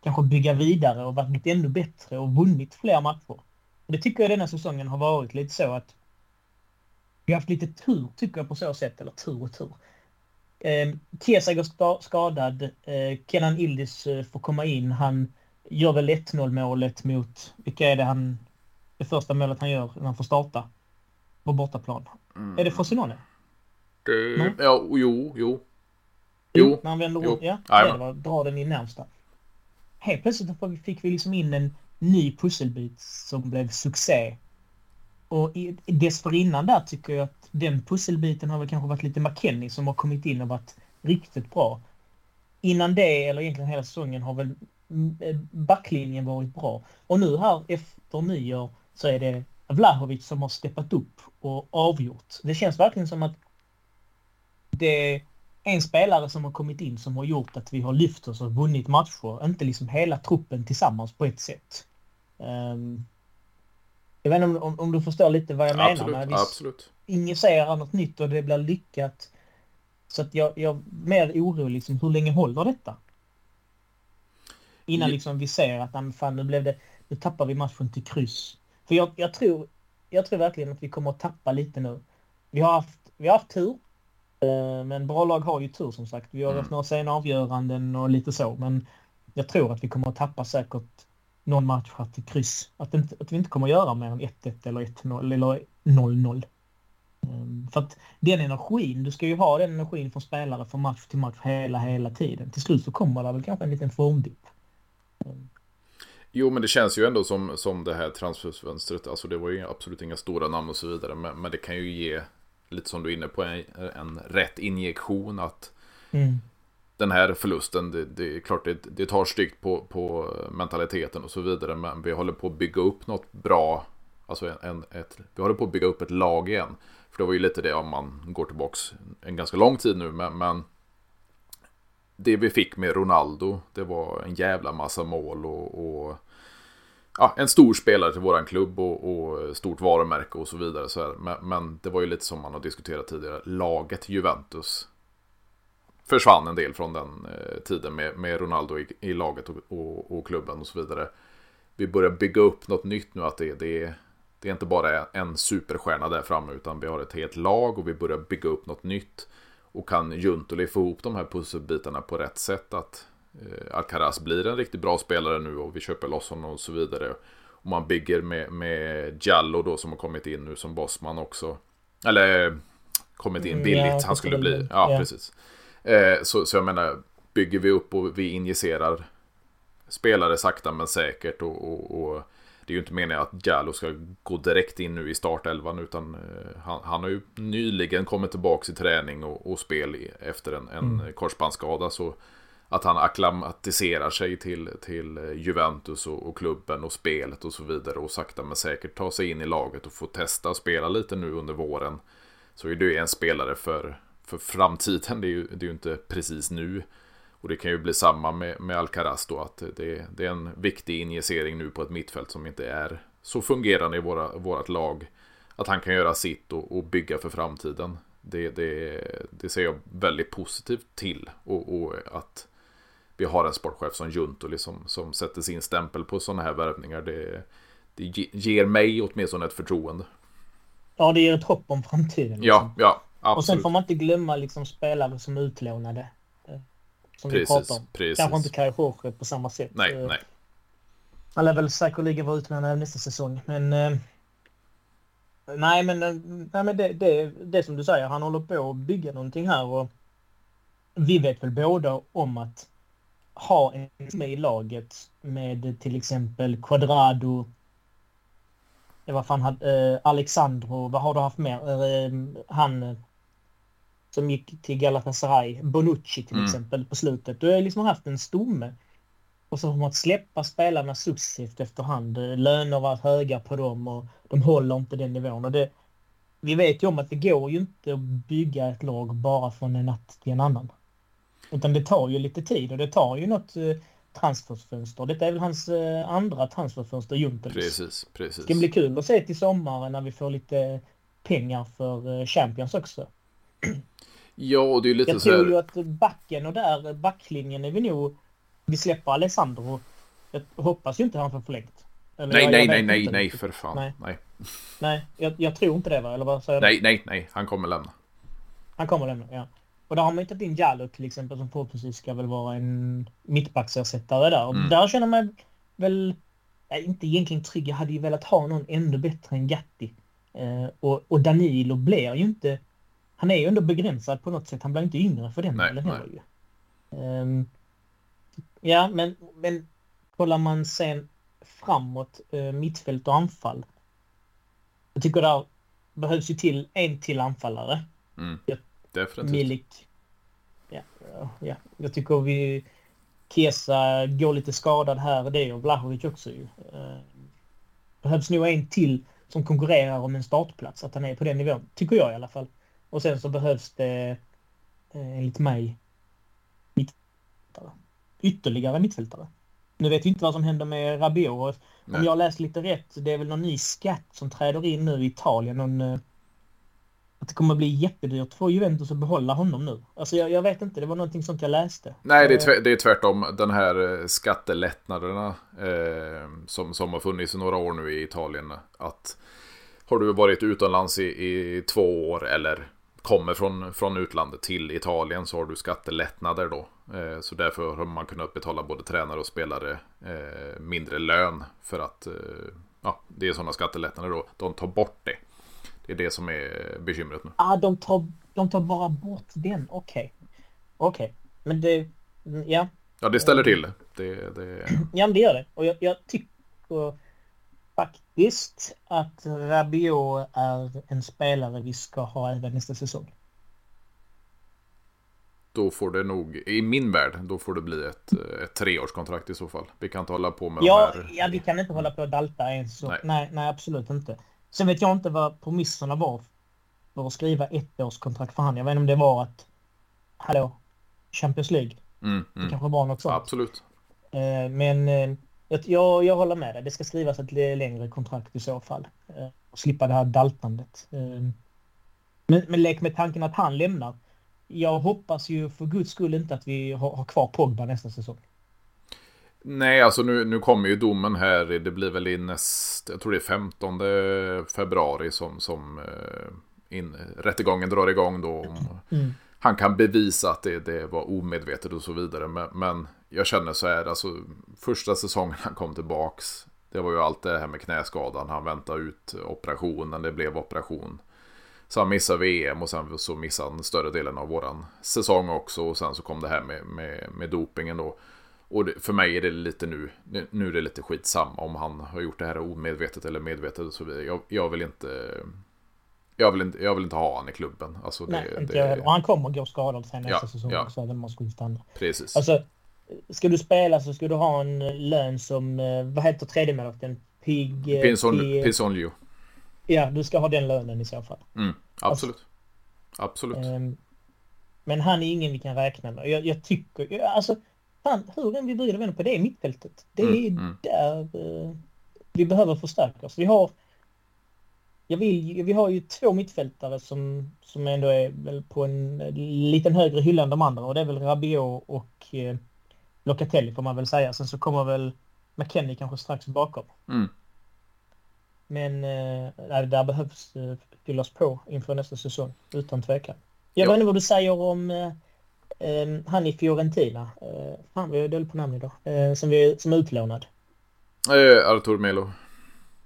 kanske bygga vidare och varit ännu bättre och vunnit fler matcher. Och det tycker jag denna säsongen har varit lite så att vi har haft lite tur tycker jag på så sätt, eller tur och tur. Eh, Kiesa går skadad, eh, Kenan Ildis eh, får komma in, han gör väl 1-0 målet mot, vilka är det han, det första målet han gör när han får starta på bortaplan? Mm. Är det Frosinone? Det, ja, jo, jo. Jo. Han vänder jo. Ja, det var, drar den i närmsta. Helt plötsligt fick vi liksom in en ny pusselbit som blev succé. Och dessförinnan där tycker jag att den pusselbiten har väl kanske varit lite McKennie som har kommit in och varit riktigt bra. Innan det, eller egentligen hela säsongen, har väl backlinjen varit bra. Och nu här efter nyår så är det Vlahovic som har steppat upp och avgjort. Det känns verkligen som att det är en spelare som har kommit in som har gjort att vi har lyft oss och vunnit matcher. Inte liksom hela truppen tillsammans på ett sätt. Um, jag vet inte om, om, du förstår lite vad jag absolut, menar. Men vi absolut. injicerar något nytt och det blir lyckat. Så att jag, jag är mer orolig liksom, hur länge håller detta? Innan liksom vi ser att fan, nu blev det, nu tappar vi matchen till kryss. För jag, jag, tror, jag tror verkligen att vi kommer att tappa lite nu. Vi har haft, vi har haft tur. Eh, men bra lag har ju tur som sagt. Vi har haft mm. några sena avgöranden och lite så. Men jag tror att vi kommer att tappa säkert någon match här till kryss. Att, inte, att vi inte kommer att göra mer än 1-1 eller 1-0 eller 0-0. Ehm, för att den energin, du ska ju ha den energin från spelare från match till match hela, hela tiden. Till slut så kommer det väl kanske en liten formdipp. Jo, men det känns ju ändå som, som det här transferfönstret. Alltså det var ju absolut inga stora namn och så vidare. Men, men det kan ju ge, lite som du är inne på, en, en rätt injektion. Att mm. den här förlusten, det, det är klart det, det tar styggt på, på mentaliteten och så vidare. Men vi håller på att bygga upp något bra. Alltså en, ett, vi håller på att bygga upp ett lag igen. För det var ju lite det om man går tillbaks en ganska lång tid nu. Men, men det vi fick med Ronaldo, det var en jävla massa mål och, och ja, en stor spelare till våran klubb och, och stort varumärke och så vidare. Så men, men, det var ju lite som man har diskuterat tidigare. Laget Juventus försvann en del från den eh, tiden med, med Ronaldo i, i laget och, och, och, klubben och så vidare. Vi börjar bygga upp något nytt nu. att det, det, det är inte bara en superstjärna där framme utan vi har ett helt lag och vi börjar bygga upp något nytt. Och kan Juntoli få ihop de här pusselbitarna på rätt sätt att Alcaraz blir en riktigt bra spelare nu och vi köper loss honom och så vidare. Och man bygger med, med Giallo då som har kommit in nu som bossman också. Eller kommit in mm, billigt, ja, han skulle bli. Ja, ja. precis. Eh, så, så jag menar, bygger vi upp och vi injicerar spelare sakta men säkert och, och, och det är ju inte meningen att Jallo ska gå direkt in nu i startelvan utan eh, han, han har ju nyligen kommit tillbaka i träning och, och spel efter en, en mm. korsbandsskada. Så att han akklimatiserar sig till, till Juventus och, och, klubben och spelet och så vidare och sakta men säkert ta sig in i laget och få testa och spela lite nu under våren. Så är det ju en spelare för, för framtiden, det är ju, det är ju inte precis nu. Och det kan ju bli samma med, med Alcaraz då, att det, det är en viktig injicering nu på ett mittfält som inte är så fungerande i våra, vårat lag. Att han kan göra sitt och, och bygga för framtiden. Det, det, det ser jag väldigt positivt till. Och, och, att vi har en sportchef som Juntoli som, som sätter sin stämpel på sådana här värvningar. Det, det ger mig åtminstone ett förtroende. Ja, det ger ett hopp om framtiden. Liksom. Ja, ja, absolut. Och sen får man inte glömma liksom spelare som är utlånade. Som precis, vi pratar om. Precis. Kanske inte Kai Jorge på samma sätt. Nej, uh, nej. Han lär väl säkerligen vara utlånad nästa säsong. Men... Uh, nej, men, uh, nej, men det, det, det som du säger. Han håller på att bygga någonting här och vi vet väl båda om att ha en med i laget med till exempel Quadrado, vad fan hade, eh, Alexandro, vad har du haft mer? Eh, han som gick till Galatasaray, Bonucci till mm. exempel på slutet. Du har liksom haft en stomme. Och så har man att släppa spelarna successivt efterhand. Löner var höga på dem och de håller inte den nivån. Och det, vi vet ju om att det går ju inte att bygga ett lag bara från en natt till en annan. Utan det tar ju lite tid och det tar ju något, transferfönster. Detta är väl hans eh, andra transferfönster, Juntelis. Precis, precis. Det ska bli kul att se till sommaren när vi får lite pengar för eh, Champions också. Ja, och det är lite Jag så tror här... ju att backen och där, backlinjen är vi nog... Vi släpper Alessandro. Jag hoppas ju inte han får förlängt. Eller Nej, jag- nej, jag nej, nej, nej, för fan. Nej. Nej, Nej, jag, jag tror inte det va? Eller vad säger du? nej, nej, nej, han kommer lämna. Han kommer lämna, ja. Och där har man ju tagit in Jallo till exempel som förhoppningsvis ska väl vara en mittbacksersättare där. Och Mm. där känner man väl, ja, inte egentligen trygg, jag hade ju velat ha någon ännu bättre än Gatti. Eh, och, och Danilo blir ju inte, han är ju ändå begränsad på något sätt, han blir inte yngre för den Nej, delen nej. heller ju. Ehm, ja, men, men kollar man sen framåt, eh, mittfält och anfall. Jag tycker där behövs ju till en till anfallare. Mm. Ja. Definitivt. Milik. Ja, ja, ja, jag tycker vi... Kesa går lite skadad här. Det gör Vlahovic också ju. Eh, behövs nog en till som konkurrerar om en startplats. Att han är på den nivån. Tycker jag i alla fall. Och sen så behövs det eh, enligt mig mittfältare. Ytterligare mittfältare. Nu vet vi inte vad som händer med Rabiot. Om jag läst lite rätt, det är väl någon ny skatt som träder in nu i Italien. Någon, eh, att det kommer bli jättedyrt för Juventus att behålla honom nu. Alltså jag, jag vet inte, det var någonting sånt jag läste. Nej, det är, Eh, tvärt, det är tvärtom. Den här eh, skattelättnaderna eh, som, som har funnits i några år nu i Italien. Att har du varit utomlands i, i två år eller kommer från, från utlandet till Italien så har du skattelättnader då. Eh, så därför har man kunnat betala både tränare och spelare eh, mindre lön för att ja, det är sådana skattelättnader då. De tar bort det. Det är det som är bekymret nu. Ah, de tar, de tar bara bort den. Okej. Okej. Men det... Ja. Ja, det ställer till det. det, ja, men det gör det. Och jag, jag tycker faktiskt att Rabiot är en spelare vi ska ha även nästa säsong. Då får det nog, i min värld, då får det bli ett, ett treårskontrakt i så fall. Vi kan inte hålla på med Ja, de här. ja, vi kan inte hålla på och dalta ens. Nej. Nej. nej, absolut inte. Sen vet jag inte vad premisserna var för att skriva ett års kontrakt för han. Jag vet inte om det var att, hallå, Champions League. Mm, Det mm. kanske var något sånt. Absolut. Eh, Men eh, jag, jag, håller med dig. Det ska skrivas ett längre kontrakt i så fall. Eh, Och slippa det här daltandet. Men, men lek med tanken att han lämnar. Jag hoppas ju för guds skull inte att vi har, har kvar Pogba nästa säsong. Nej, alltså nu, nu kommer ju domen här. Det blir väl i näst, jag tror det är 15 februari som, som eh, in, rättegången drar igång då. Mm. Han kan bevisa att det, det var omedvetet och så vidare. Men, men jag känner så här, alltså första säsongen han kom tillbaks. Det var ju allt det här med knäskadan. Han väntade ut operationen, det blev operation. Så han missade VM och sen så missade han större delen av våran säsong också. Och sen så kom det här med, med, med dopingen då. Och det, för mig är det lite nu, nu är det lite skitsamma om han har gjort det här omedvetet eller medvetet och så vidare. Jag, jag vill inte, jag vill inte, jag vill inte ha han i klubben. Alltså det, Nej, inte det. Och han kommer gå skadad sen nästa Ja, säsong ja. också, även om han skulle stanna. Precis. Alltså, ska du spela så ska du ha en eh, lön som, eh, vad heter tredje målvakten? Pig... eh, Pinson, Pi- Pinsonlio. Ja, du ska ha den lönen i så fall. Mm, absolut. Absolut. Ehm, Men han är ingen vi kan räkna med. Jag, jag tycker, jag- alltså, fan, hur än vi vrider och vänder på det är mittfältet. Det är Mm, mm. där eh, vi behöver förstärka oss. Vi har, jag vill, vi har ju två mittfältare som, som ändå är väl på en liten högre hylla än de andra och det är väl Rabiot och eh, Locatelli får man väl säga. Sen så kommer väl McKennie kanske strax bakom. Mm. Men eh, där behövs eh, fyllas på inför nästa säsong, utan tvekan. Jag Ja. vet inte vad du säger om eh, eh, han i Fiorentina. Eh, fan, vi är dålig på namn idag. Eh, som, vi, som är utlånad. Eh, Artur Melo.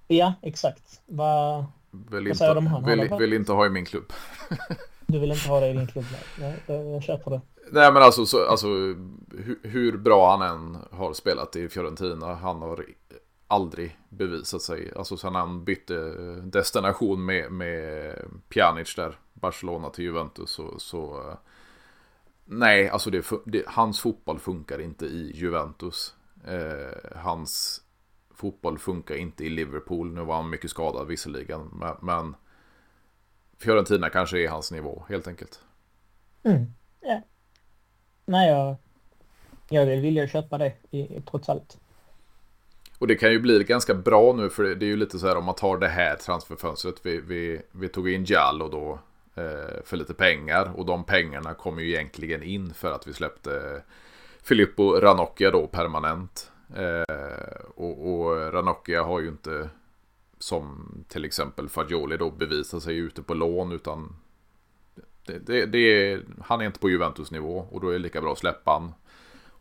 Ja, exakt. Va, Vill Vad säger de inte, om vill, honom? vill inte ha i min klubb. du vill inte ha det i din klubb? Nej, Nej, jag, jag köper det. Nej men alltså, så, alltså hur, hur bra han än har spelat i Fiorentina. Han har aldrig bevisat sig. Alltså sen han bytte destination med, med Pjanic där. Barcelona till Juventus. Så, så eh, nej, alltså det, det, hans fotboll funkar inte i Juventus. Eh, hans fotboll funkar inte i Liverpool. Nu var han mycket skadad visserligen. Men, men Fiorentina kanske är hans nivå helt enkelt. Mm. Ja. Nej, jag, Jag vill vilja köpa det i, trots allt. Och det kan ju bli ganska bra nu för det är ju lite så här om man tar det här transferfönstret. Vi, vi, vi tog in Jallo då eh, Eh, för lite pengar och de pengarna kom ju egentligen in för att vi släppte Filippo Ranocchia då permanent. Eh, och, och Ranocchia har ju inte som till exempel Fagioli då bevisat sig ute på lån utan det, det, det är, han är inte på Juventus nivå och då är det lika bra att släppa han.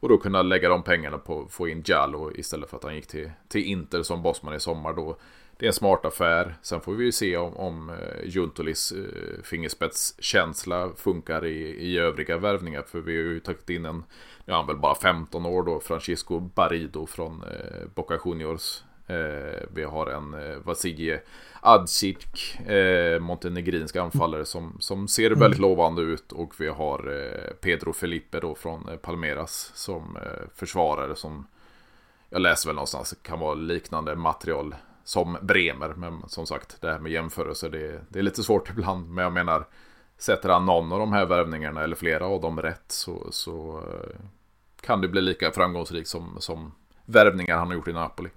Och då kunna lägga de pengarna på att få in Jallo istället för att han gick till, till Inter som bossman i sommar. Då. Det är en smart affär. Sen får vi ju se om, om uh, Juntolis uh, fingerspetskänsla funkar i, i övriga värvningar. För vi har ju tagit in en, nu är han väl bara 15 år då, Francisco Barido från uh, Boca Juniors. Uh, vi har en uh, Vasilje Adzic, eh, montenegrinsk anfallare som, som ser mm. väldigt lovande ut. Och vi har eh, Pedro Felipe då från eh, Palmeras som eh, försvarare som jag läser väl någonstans kan vara liknande material som Bremer. Men som sagt, det här med jämförelser det, det är lite svårt ibland. Men jag menar, sätter han någon av de här värvningarna eller flera av dem rätt så, så eh, kan det bli lika framgångsrikt som, som värvningar han har gjort i Napoli.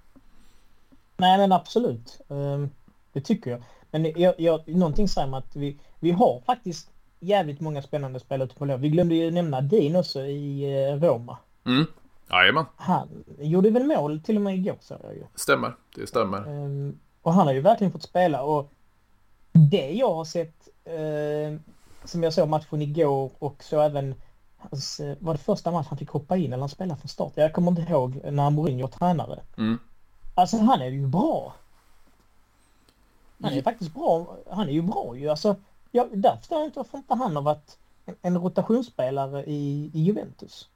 Nej men absolut. Um, det tycker jag. Men jag, jag, någonting säger mig att vi, vi har faktiskt jävligt många spännande spelare ute på lån. Vi glömde ju nämna Dean också i eh, Roma. Mm. Jajamän. Han gjorde väl mål till och med igår så jag ju. Stämmer, det stämmer. Um, och han har ju verkligen fått spela och det jag har sett uh, som jag såg matchen igår och så även hans, uh, var det första matchen han fick hoppa in eller han spelade från start. Jag kommer inte ihåg när Mourinho var tränare. Mm. Alltså han är ju bra. Han är faktiskt bra. Han är ju bra ju. Alltså, jag, där förstår jag inte varför inte han har varit en, en rotationsspelare i, i Juventus.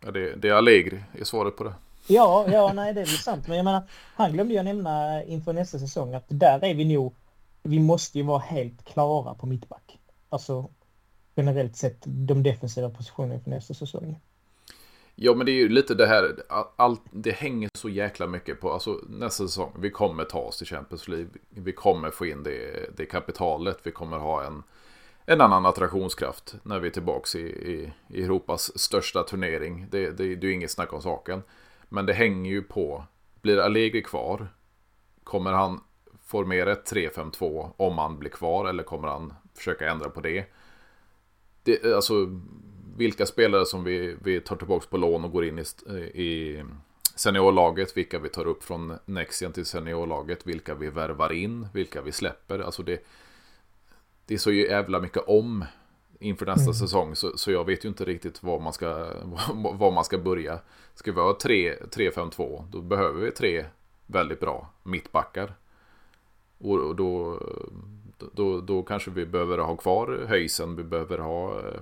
Ja, det, det är Allegri är svaret på det. Ja, ja, nej det är väl sant. Men jag menar, han glömde jag nämna inför nästa säsong att där är vi nog, vi måste ju vara helt klara på mittback. Alltså generellt sett de defensiva positionerna för nästa säsong. Ja, men det är ju lite det här, allt, det hänger så jäkla mycket på, alltså nästa säsong, vi kommer ta oss till Champions League, vi kommer få in det, det kapitalet, vi kommer ha en, en annan attraktionskraft när vi är tillbaka i, i, i Europas största turnering. Det, det, det är ju inget snack om saken. Men det hänger ju på, blir Allegri kvar, kommer han formera ett 3-5-2 om han blir kvar eller kommer han försöka ändra på det? det alltså vilka spelare som vi, vi tar tillbaka på lån och går in i, i seniorlaget, vilka vi tar upp från Nexian till seniorlaget, vilka vi värvar in, vilka vi släpper. Alltså det, det är så jävla mycket om inför nästa mm. säsong så, så jag vet ju inte riktigt var man ska, var man ska börja. Ska vi ha 3-5-2 då behöver vi tre väldigt bra mittbackar. Och då, då, då kanske vi behöver ha kvar höjsen, vi behöver ha eh,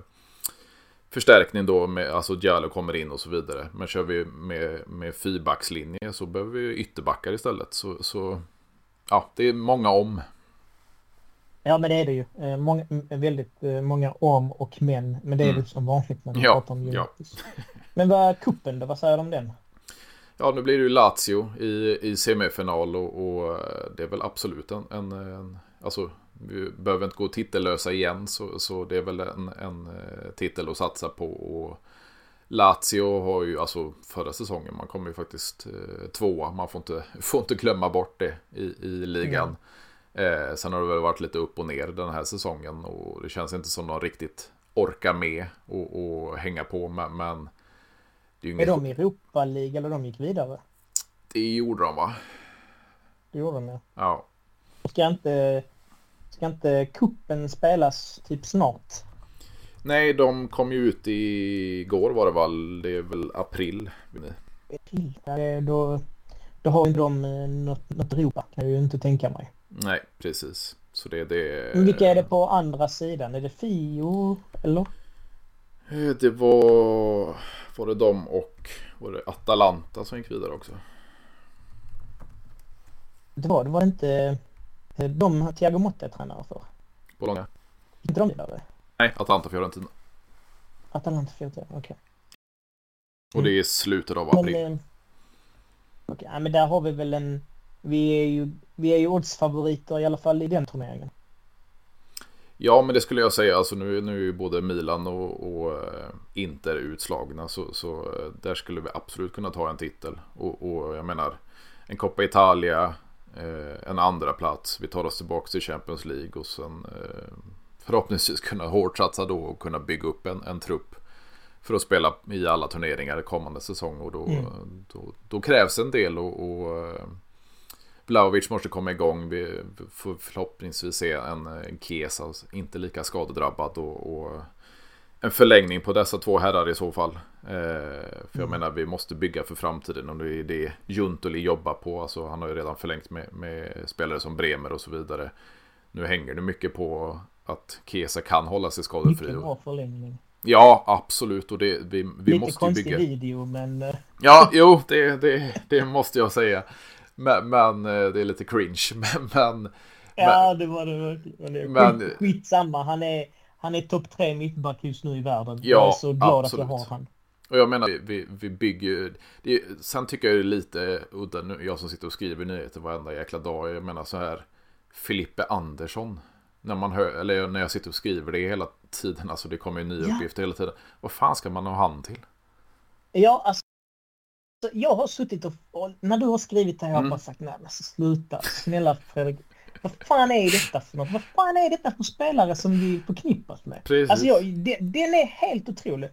förstärkning då med, alltså Diallo kommer in och så vidare. Men kör vi med, med fyrbackslinje så behöver vi ytterbackar istället. Så, så ja, det är många om. Ja, men det är det ju. Eh, många, väldigt eh, många om och men. Men det är mm. väl som vanligt när vi ja, pratar om Juventus. Ja. men vad kuppen då? Vad säger du om den? Ja, nu blir det ju Lazio i, i semifinal och, och eh, det är väl absolut en, en, en alltså vi behöver inte gå titellösa igen så, så det är väl en, en titel att satsa på. Och Lazio har ju, alltså förra säsongen, man kommer ju faktiskt eh, tvåa. Man får inte, får inte glömma bort det i, i ligan. Mm. Eh, sen har det väl varit lite upp och ner den här säsongen och det känns inte som de riktigt orkar med och, och hänga på. Men, men det är, ju är de i Europa League eller de gick vidare? Det gjorde de va? Det gjorde de ja. Ja. Ska inte Ska inte kuppen spelas typ snart? Nej, de kom ju ut igår var det väl. Det är väl april. April? Ja, då, då har inte de eh, något, något Europa kan jag ju inte tänka mig. Nej, precis. Så det är det. Men vilka är det på andra sidan? Är det Fio eller? Eh, det var, var det de och var det Atalanta som gick vidare också? Det var det var inte Eh, de Thiago Motta tränare för. Bologna? Inte de vidare? Nej, Atalanta Fiorentina. Atalanta Fiorentina, okej. Okay. Och det är slutet av april. Men, eh, okej, okay, men där har vi väl en... Vi är ju, vi är ju oddsfavoriter i alla fall i den turneringen. Ja, men det skulle jag säga. Alltså nu, nu är ju både Milan och, och eh, Inter utslagna. Så, så eh, där skulle vi absolut kunna ta en titel. Och, och jag menar, en Coppa Italia, eh, en andra plats. Vi tar oss tillbaka till Champions League och sen eh, förhoppningsvis kunna hårdsatsa då och kunna bygga upp en, en trupp för att spela i alla turneringar kommande säsong. Och då, mm. då, då, krävs en del och, och Vlahovic måste komma igång. Vi får förhoppningsvis se en, Kesa, inte lika skadedrabbad och, och, en förlängning på dessa två herrar i så fall. Eh, för jag mm. menar, vi måste bygga för framtiden och det är det Juntoli jobbar på. Alltså, han har ju redan förlängt med, med spelare som Bremer och så vidare. Nu hänger det mycket på att Kesa kan hålla sig skadefri. Mycket bra förlängning. Ja, absolut. Och det, vi, vi Lite måste konstig bygga. video, men... eh, Ja, jo, det, det, det måste jag säga. Men, men eh, det är lite cringe. Men, men, Ja, det var det verkligen. Men, skitsamma, han är, han är topp tre mittback just nu i världen. Ja, jag är så glad absolut. att jag har han. och jag menar, vi, vi bygger det, är- Sen tycker jag det är lite udda, nu, jag som sitter och skriver nyheter varenda jäkla dag. Jag menar så här, Filippe Andersson. När man hör, eller när jag sitter och skriver det hela tiden, alltså det kommer ju nya Ja. uppgifter hela tiden. Vad fan ska man ha han till? Ja, alltså. Jag har suttit och, och när du har skrivit det här har jag Mm. bara sagt nej men sluta, snälla Fredrik. Vad fan är detta för något? Vad fan är detta för spelare som vi förknippas med? Precis. Alltså jag, det, den är helt otrolig.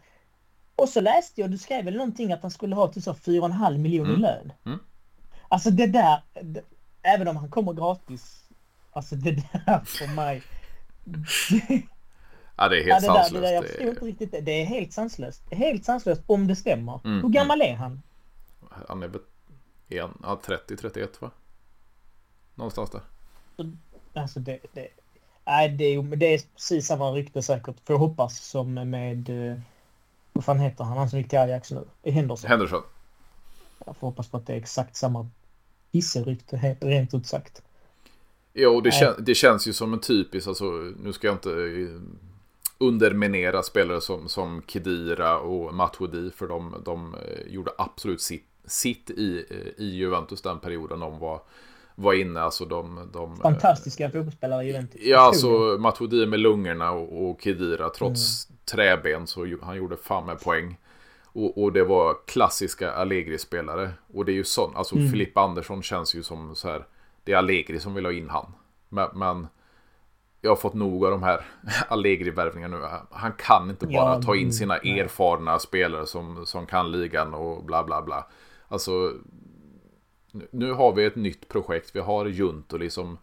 Och så läste jag, du skrev väl någonting att han skulle ha till så 4,5 miljoner i Mm. lön. Mm. Alltså det där, det, även om han kommer gratis, alltså det där för mig. ja, det är Ja, helt det där, det sanslöst. där, jag Det förstår är- inte riktigt det. Det är helt sanslöst. Helt sanslöst om det stämmer. Mm, Hur gammal är han? Han är en, ja, 30-31 va? Någonstans där. Alltså det, det, nej, det, är, det är precis samma rykte säkert, får jag hoppas, som med, eh, vad fan heter han, han som gick till Ajax nu? I Henderson. Henderson. Jag får hoppas på att det är exakt samma pisserykte, rent ut sagt. Jo, det, kän, det känns ju som en typisk, alltså nu ska jag inte eh, underminera spelare som, som Kedira och Matuidi för de, de eh, gjorde absolut sitt, sitt i, eh, i Juventus den perioden de var, var inne. Alltså de, de, eh, Fantastiska fotbollsspelare i Juventus. Ja, alltså Matuidi med lungorna och, och Kedira trots Mm. träben så han gjorde fan med poäng. Och, och det var klassiska Allegri-spelare. Och det är ju sån, alltså Mm. Filip Andersson känns ju som så här, det är Allegri som vill ha in han. Men, men jag har fått nog av de här Allegri-värvningarna nu. Han kan inte bara Ja, ta in sina nej. erfarna spelare som, som kan ligan och bla bla bla. Alltså, nu- har vi ett nytt projekt. Vi har Juntoli som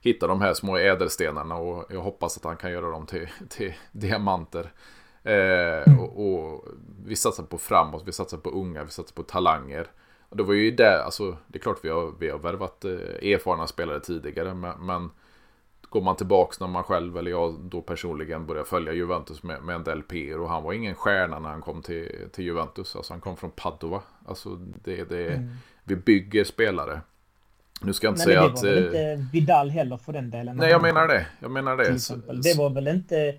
hittar de här små ädelstenarna och jag hoppas att han kan göra dem till, till diamanter. Eh, och, och vi satsar på framåt, vi satsar på unga, vi satsar på talanger. Och det var ju där, alltså det är klart vi har, vi har värvat eh, erfarna spelare tidigare, men, men går man tillbaks när man själv, eller jag då personligen började följa Juventus med, med en Del PR och han var ingen stjärna när han kom till, till Juventus, alltså han kom från Padova. Alltså det, det, Mm. vi bygger spelare. Nu ska jag inte Nej, säga det var att... väl eh, inte Vidal heller för den delen. Nej, jag menar det. Jag menar det. Så- Det var väl inte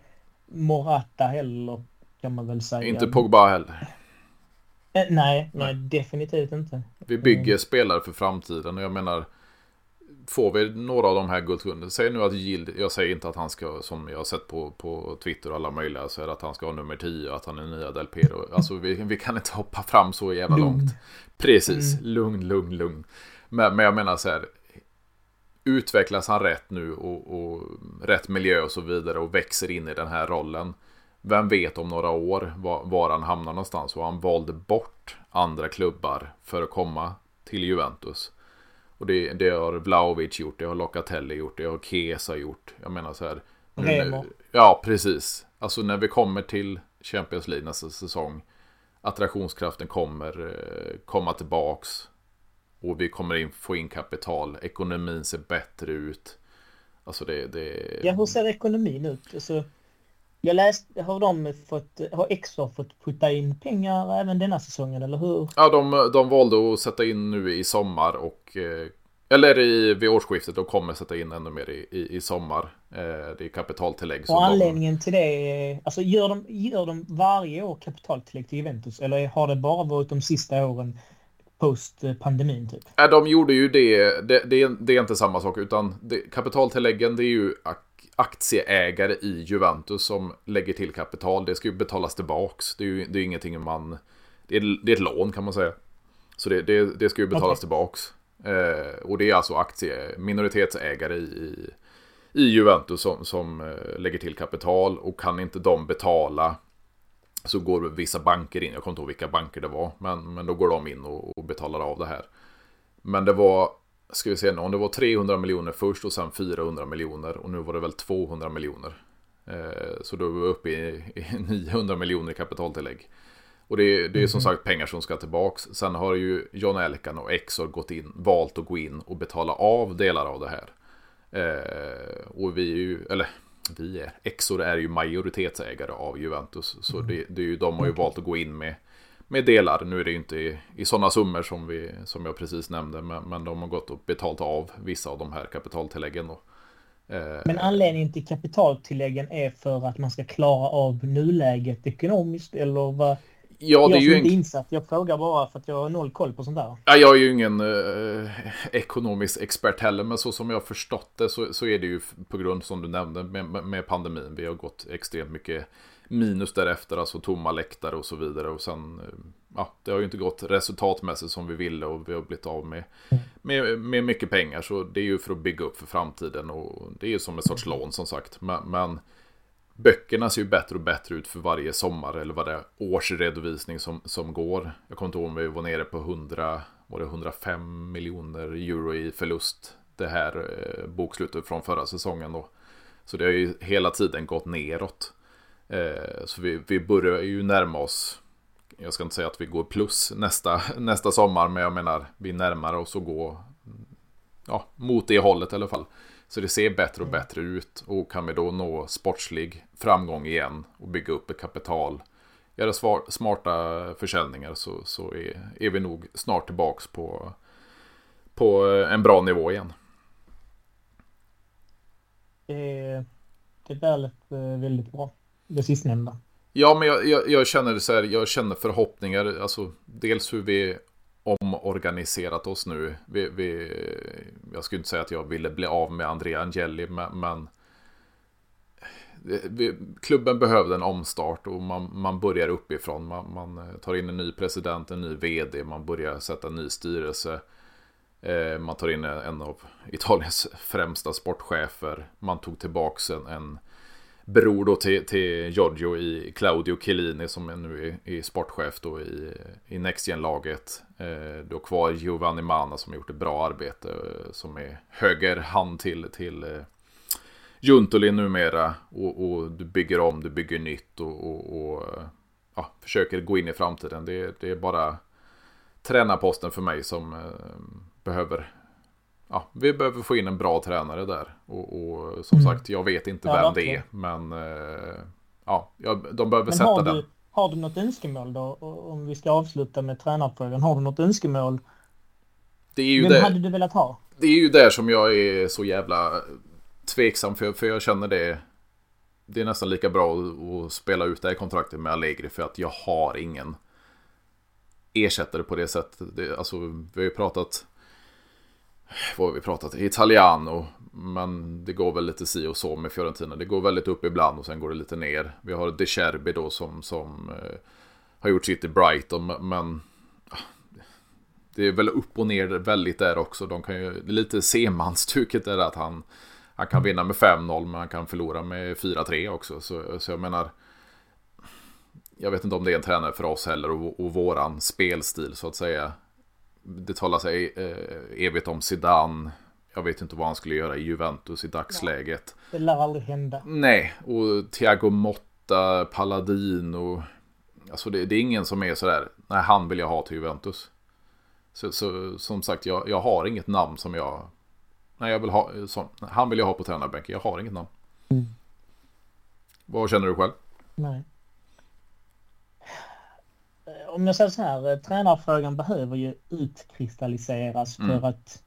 Morata heller, kan man väl säga. Inte Pogba heller. Eh, Nej, nej, definitivt inte. Vi bygger spelare för framtiden och jag menar Får vi några av de här guldkunderna Säg nu att Gild Jag säger inte att han ska Som jag har sett på, på Twitter och alla möjliga Så är det att han ska ha nummer 10 och att han är nya Del Piero Alltså vi, vi kan inte hoppa fram så jävla Lugn. långt Precis, Mm. lugn, lugn, lugn men, men jag menar så här Utvecklas han rätt nu och, och rätt miljö och så vidare och växer in i den här rollen Vem vet om några år var, var han hamnar någonstans och han valde bort andra klubbar för att komma till Juventus. Och det, det har Vlahovic gjort, det har Locatelli gjort, det har Kesa gjort. Jag menar så här. nu-. Ja, precis. Alltså när vi kommer till Champions League nästa säsong. Attraktionskraften kommer eh, komma tillbaks. Och vi kommer in, få in kapital. Ekonomin ser bättre ut. Alltså det... det... Ja, hur ser ekonomin ut? Alltså, jag läste, har de fått, har Exor fått putta in pengar även denna säsongen, eller hur? Ja, de, de valde att sätta in nu i sommar och... eh, Eller i, vid årsskiftet, de kommer sätta in ännu mer i, i, i sommar. Eh, Det är kapitaltillägg. Och de- anledningen till det, är- alltså gör de, gör de varje år kapitaltillägg till Juventus? Eller har det bara varit de sista åren post eh, pandemin typ? Ja, de gjorde ju det. Det, det, är- det är inte samma sak, utan det, kapitaltilläggen det är ju aktieägare i Juventus som lägger till kapital. Det ska ju betalas tillbaks. Det är ju det är ingenting man... Det är, det är ett lån kan man säga. Så det, det, det ska ju betalas okay. tillbaks. Eh, och det är alltså aktie, minoritetsägare i, i Juventus som, som eh, lägger till kapital. Och kan inte de betala så går vissa banker in. Jag kommer inte ihåg vilka banker det var. Men, men då går de in och, och betalar av det här. Men det var ska vi se nu, om det var 300 miljoner först och sen 400 miljoner och nu var det väl 200 miljoner. Eh, så då är vi uppe i, i 900 miljoner i kapitaltillägg. Och det, det är som mhm. sagt pengar som ska tillbaks. Sen har ju John Elkan och Exor gått in, valt att gå in och betala av delar av det här. Eh, och vi är ju, eller vi är, Exor är ju majoritetsägare av Juventus. Så mm. det, det är ju, de har ju valt att gå in med med delar. Nu är det ju inte i, i sådana summor som, vi, som jag precis nämnde, men, men de har gått och betalt av vissa av de här kapitaltilläggen. Då. Eh, men anledningen till kapitaltilläggen är för att man ska klara av nuläget ekonomiskt eller vad? Ja, det jag är ju inte en... insatt. Jag frågar bara för att jag har noll koll på sånt där. Ja, jag är ju ingen eh, ekonomisk expert heller, men så som jag förstått det så, så är det ju på grund som du nämnde med, med pandemin. Vi har gått extremt mycket minus därefter, alltså tomma läktare och så vidare. Och sen, eh, ja, det har ju inte gått resultatmässigt som vi ville och vi har blivit av med, med, med mycket pengar. Så det är ju för att bygga upp för framtiden och det är ju som en sorts lån som sagt. Men, men böckerna ser ju bättre och bättre ut för varje sommar eller vad det är årsredovisning som, som går. Jag kommer inte ihåg om vi var nere på 100, var det 105 miljoner euro i förlust det här eh, bokslutet från förra säsongen då. Så det har ju hela tiden gått neråt. Eh, så vi, vi börjar ju närma oss. Jag ska inte säga att vi går plus nästa, nästa sommar. Men jag menar vi närmar oss att gå ja, mot det hållet i alla fall. Så det ser bättre och mm. bättre ut. Och kan vi då nå sportslig framgång igen och bygga upp ett kapital. Göra smarta försäljningar så, så är, är vi nog snart tillbaks på, på en bra nivå igen. Det, det lät väldigt bra det sistnämnda. Ja, men jag, jag, jag, känner så här, jag känner förhoppningar, alltså dels hur vi omorganiserat oss nu. Vi, vi, jag skulle inte säga att jag ville bli av med Andrea Angeli, men, men vi, klubben behövde en omstart och man, man börjar uppifrån. Man, man, tar in en ny president, en ny vd, man börjar sätta en ny styrelse. Eh, man tar in en av Italiens främsta sportchefer. Man tog tillbaka en, en bror då till, till Giorgio i Claudio Chiellini som är nu är, är sportchef då i, i NextGen-laget. Eh, då kvar Giovanni Mana som har gjort ett bra arbete eh, som är höger hand till, till eh, Juntoli numera. Och, och, du bygger om, du bygger nytt och, och, och eh, ja, försöker gå in i framtiden. Det, det är bara tränarposten för mig som eh, behöver ja, vi behöver få in en bra tränare där. Och, och som mm. sagt, jag vet inte ja, vem det är. Men eh, ja, de behöver men sätta har den. Du, har du något önskemål då? Om vi ska avsluta med tränarfrågan. Har du något önskemål? Det är ju vem det, hade du velat ha? Det är ju där som jag är så jävla tveksam. För, för jag känner det. Det är nästan lika bra att, att spela ut det här kontraktet med Allegri. För att jag har ingen ersättare på det sättet. Det, alltså, vi har ju pratat vad har vi pratat, Italiano. Men det går väl lite si och så med Fiorentina. Det går väldigt upp ibland och sen går det lite ner. Vi har De Cherby då som, som eh, har gjort sitt i Brighton. Men ah, det är väl upp och ner väldigt där också. De kan ju, lite semanstuket är att han, han kan vinna med 5-0 men han kan förlora med 4-3 också. Så, så jag menar jag vet inte om det är en tränare för oss heller och, och våran spelstil så att säga det talar sig eh, evigt om Zidane. Jag vet inte vad han skulle göra i Juventus i dagsläget. Det lär aldrig hända. Nej, och Thiago Motta, Paladino. Alltså det, det, är ingen som är sådär, nej han vill jag ha till Juventus. Så, så som sagt, jag, jag har inget namn som jag... Nej, jag vill ha, som, han vill jag ha på tränarbänken, jag har inget namn. Mm. Vad känner du själv? Nej om jag säger så här, eh, tränarfrågan behöver ju utkristalliseras mm. för att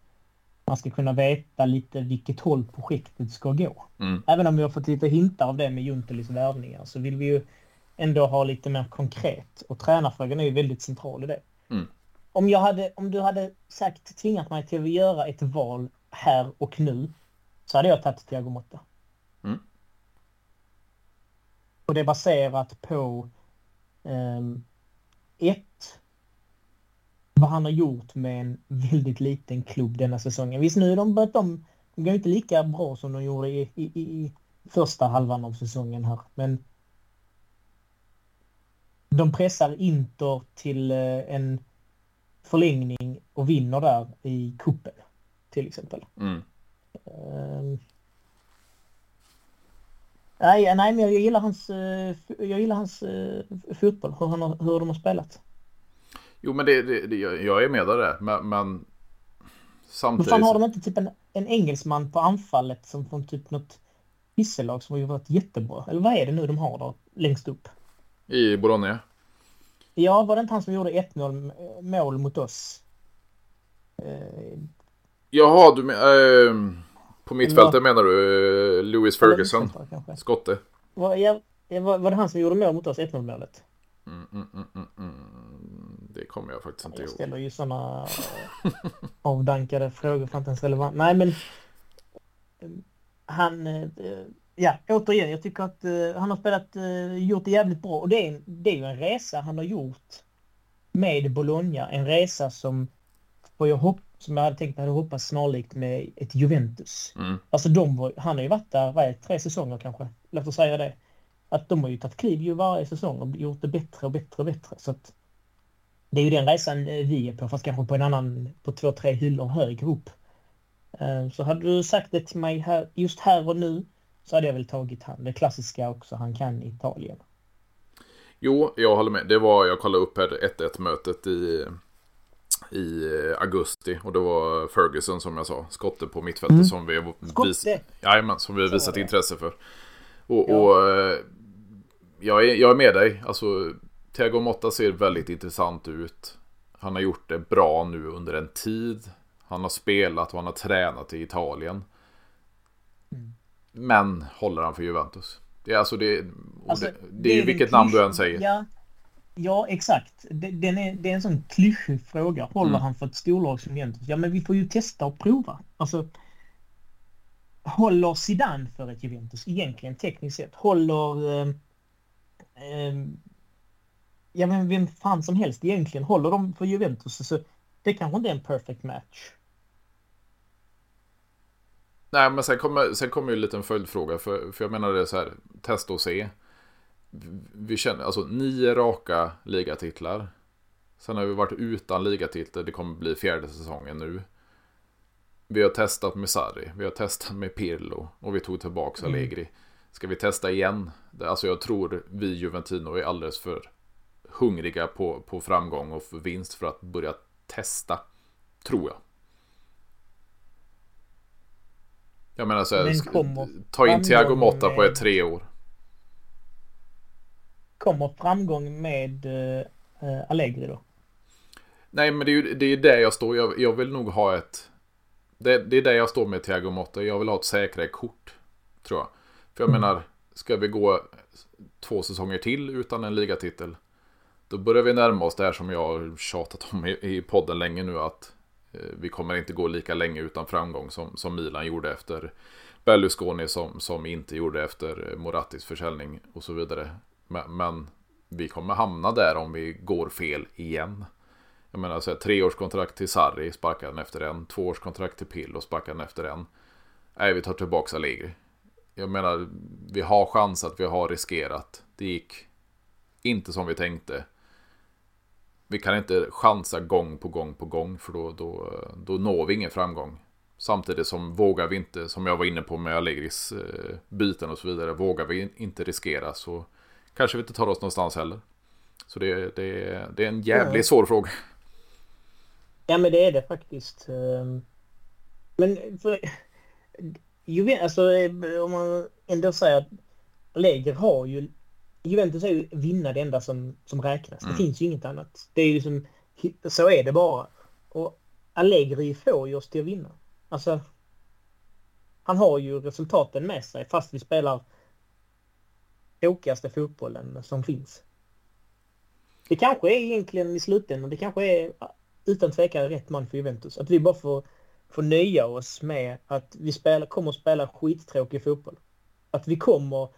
man ska kunna veta lite vilket håll projektet ska gå. Mm. Även om vi har fått lite hintar av det med Juntelis värvningar så vill vi ju ändå ha lite mer konkret och tränarfrågan är ju väldigt central i det. Mm. Om, jag hade, om du hade sagt tvingat mig till att göra ett val här och nu så hade jag tagit Thiago Motta. Mm. Och det är baserat på um, ett, vad han har gjort med en väldigt liten klubb denna säsongen. Visst nu de börjat de, de går inte lika bra som de gjorde i, i, i första halvan av säsongen här. Men de pressar Inter till eh, en förlängning och vinner där i kuppen till exempel. Mm. Nej, nej, men jag gillar hans, eh, jag gillar hans uh, fotboll, hur, han hur de har spelat. Jo, men det, det, det, jag är med där, men, men samtidigt... Men fan har de inte typ en, en engelsman på anfallet som från typ något hisselag som har varit jättebra? Eller vad är det nu de har då längst upp? I Bologna? Ja, var det inte han som gjorde 1-0 mål mot oss? Eh... Jaha, du menar... Eh, på mittfältet menar du? Eh, Louis Ferguson? Skotte? Var, ja, var, var det han som gjorde mål mot oss, 1-0 målet? Mm, mm, mm, mm, det kommer jag faktiskt inte ihåg. Jag ställer ju sådana eh, avdankade frågor för att inte ens relevant. Nej, men eh, han ja, återigen, jag tycker att han har spelat, gjort det jävligt bra. Och det är, det är ju en resa han har gjort med Bologna. En resa som, jag hopp, som jag hade tänkt hade hoppats snarlikt med ett Juventus. Mm. Alltså de var, han har ju varit där, vad är det, tre säsonger kanske? Låt oss säga det. Att de har ju tagit kliv ju varje säsong och gjort det bättre och bättre och bättre. Så att det är ju den resan eh, vi är på, fast kanske på en annan, på två, tre hyllor högre upp. Så hade du sagt det till mig här, just här och nu så hade jag väl tagit han. Det klassiska också, han kan Italien. Jo, jag håller med. Det var, jag kollade upp här 1-1 mötet i, i augusti. Och det var Ferguson som jag sa, skotte på mittfältet mm. som vi, vis, jajamän, som vi har visat intresse för. Och, ja. och eh, jag, är, jag är med dig. Alltså, Thiago Motta ser väldigt intressant ut. Han har gjort det bra nu under en tid. Han har spelat och han har tränat i Italien. Mm. Men håller han för Juventus? Det är alltså det, alltså, det, det, är, är vilket namn du än säger. Ja, ja exakt. Den är, det är en sån klyschig fråga. Håller mm. han för ett storlag som Juventus? Ja, men vi får ju testa och prova. Alltså, håller Zidane för ett Juventus egentligen tekniskt sett? Håller... Eh, eh, ja, men vem fan som helst egentligen håller de för Juventus? Alltså, det kanske inte är en perfect match. Nej, men sen kommer, sen kommer ju en liten följdfråga. För, för jag menar det så här, testa och se. Vi känner, alltså nio raka ligatitlar. Sen har vi varit utan ligatitlar, det kommer bli fjärde säsongen nu. Vi har testat med Sarri, vi har testat med Pirlo och vi tog tillbaka mm. Allegri. Mm. Ska vi testa igen? Alltså jag tror vi Juventino är alldeles för hungriga på, på framgång och för vinst för att börja testa. Tror jag. Jag menar så här, ta in Thiago Motta på ett tre år. Kommer framgång med uh, Allegri då? Nej, men det är ju det är där jag står. Jag, jag vill nog ha ett... Det, det är där jag står med Thiago Motta. Jag vill ha ett säkrare kort. Tror jag. För jag mm. menar, ska vi gå två säsonger till utan en ligatitel? Då börjar vi närma oss det här som jag har tjatat om i, i podden länge nu. Att Eh, vi kommer inte gå lika länge utan framgång som, som Milan gjorde efter Berlusconi som, som inte gjorde efter Morattis försäljning och så vidare. Men, men vi kommer hamna där om vi går fel igen. Jag menar så här, treårskontrakt till Sarri sparkar den efter en. Tvåårskontrakt till Pill och sparkar den efter en. Nej, vi tar tillbaka Allegri. Jag menar, vi har chans att vi har riskerat. Det gick inte som vi tänkte vi kan inte chansa gång på gång på gång för då, då, då når vi ingen framgång. Samtidigt som vågar vi inte, som jag var inne på med Allegris eh, byten och så vidare, vågar vi inte riskera så kanske vi inte tar oss någonstans heller. Så det, det, det är en jävligt ja. svår fråga. Ja men det är det faktiskt. Ehm, men för, Juventus, alltså om man ändå säger att Allegri har ju Juventus är ju vinna det enda som, som räknas. Mm. Det finns ju inget annat. Det är ju som, så är det bara. Och Allegri får ju oss till att vinna. Alltså, han har ju resultaten med sig fast vi spelar tråkigaste fotbollen som finns. Det kanske är egentligen i slutändan, det kanske är utan tvekan rätt man för Juventus. Att vi bara får, får nöja oss med att vi spelar, kommer att spela skittråkig fotboll. Att vi kommer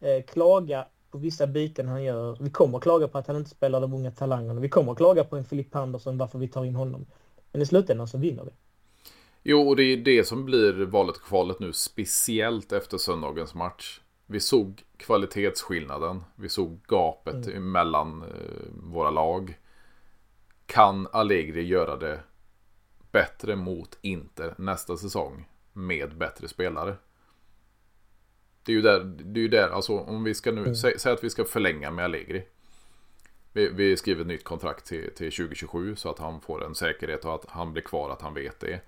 eh, klaga på vissa byten han gör. Vi kommer klaga på att han inte spelar de unga talangerna. Vi kommer klaga på en Filip Andersson varför vi tar in honom. Men i slutändan så vinner vi. Jo, och det är det som blir valet och kvalet nu, speciellt efter söndagens match. Vi såg kvalitetsskillnaden, vi såg gapet mm. mellan eh, våra lag. Kan Allegri göra det bättre mot Inter nästa säsong med bättre spelare? Det är ju där, det är ju där, alltså om vi ska nu, mm. säg, säg, att vi ska förlänga med Allegri. Vi, vi skriver ett nytt kontrakt till, till 2027 så att han får en säkerhet och att han blir kvar, att han vet det.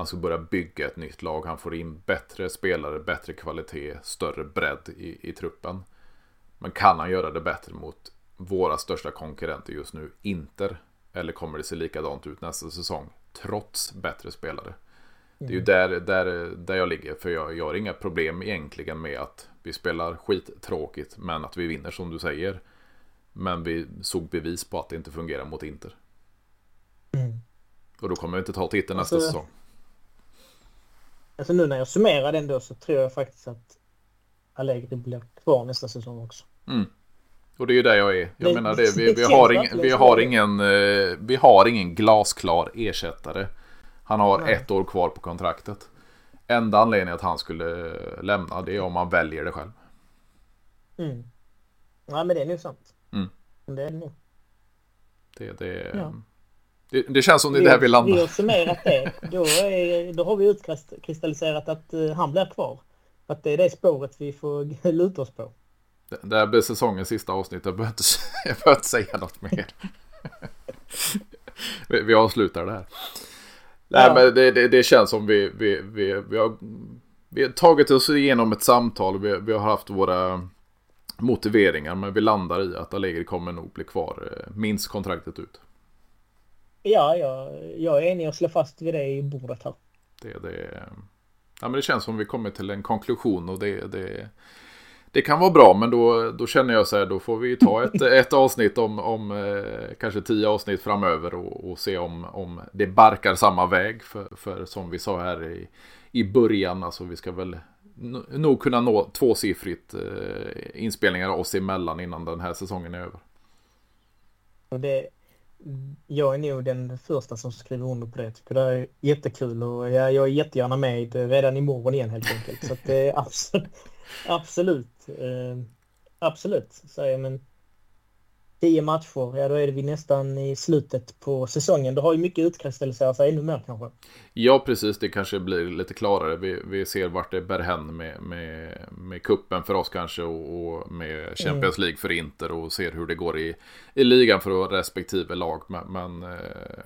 Han ska börja bygga ett nytt lag, han får in bättre spelare, bättre kvalitet, större bredd i, i truppen. Men kan han göra det bättre mot våra största konkurrenter just nu, Inter? Eller kommer det se likadant ut nästa säsong, trots bättre spelare? Det är ju där, där, där jag ligger. För jag, jag har inga problem egentligen med att vi spelar skittråkigt. Men att vi vinner som du säger. Men vi såg bevis på att det inte fungerar mot Inter. Mm. Och då kommer vi inte ta titeln alltså, nästa säsong. Alltså nu när jag summerar den då så tror jag faktiskt att Allegri blir kvar nästa säsong också. Mm. Och det är ju där jag är. Jag det, menar det. Vi, vi, har ing, vi, har ingen, eh, vi har ingen glasklar ersättare. Han har Nej. ett år kvar på kontraktet. Enda anledningen att han skulle lämna det är om man väljer det själv. Mm. Ja men det är nog sant. Mm. Det är det nog. Det, det, ja. Det, det, känns som det är där vi landar. Vi har summerat det. Då, är, då har vi utkristalliserat att uh, han blir kvar. Att det är det spåret vi får luta oss på. Det, det här blir säsongens sista avsnitt. Jag behöver inte, jag behöver inte säga något mer. vi, vi avslutar det här. Nej, ja. men det, det, det, känns som vi, vi, vi, vi, har, vi har tagit oss igenom ett samtal. Vi, vi har haft våra motiveringar. Men vi landar i att Allegri kommer nog bli kvar eh, minst kontraktet ut. Ja, ja jag är enig och slår fast vid det i bordet här. Det, det, ja, men det känns som vi kommer till en konklusion och det, det, det kan vara bra, men då, då känner jag så här, då får vi ta ett, ett avsnitt om, om eh, kanske tio avsnitt framöver och, och, se om, om det barkar samma väg. För, för som vi sa här i, i början, alltså vi ska väl nog kunna nå tvåsiffrigt eh, inspelningar oss emellan innan den här säsongen är över. Och det, jag är nog den första som skriver under på det. Jag tycker det är jättekul och jag, jag är jättegärna med eh, redan imorgon igen helt enkelt. Så att det är absolut, Absolut. Absolut, säger jag. Men tio matcher, ja då är vi nästan i slutet på säsongen. Det har ju mycket utkristalliserat sig ännu mer kanske. Ja, precis. Det kanske blir lite klarare. Vi, vi ser vart det bär hän med, med, med kuppen för oss kanske och, och med Champions mm. League för Inter och ser hur det går i, i ligan för respektive lag. Men, men eh,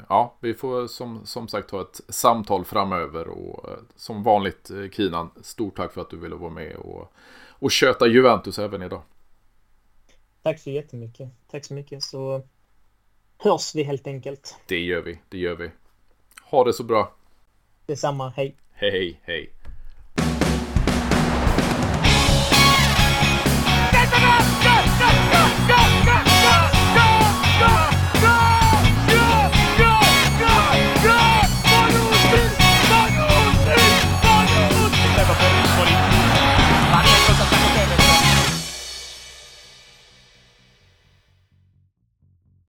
ja, vi får som, som sagt ha ett samtal framöver och eh, som vanligt eh, Kinan, stort tack för att du ville vara med och, och köta Juventus även idag. Tack så jättemycket. Tack så mycket. Så hörs vi helt enkelt. Det gör vi. Det gör vi. Ha det så bra. Detsamma. Hej. Hej, hej.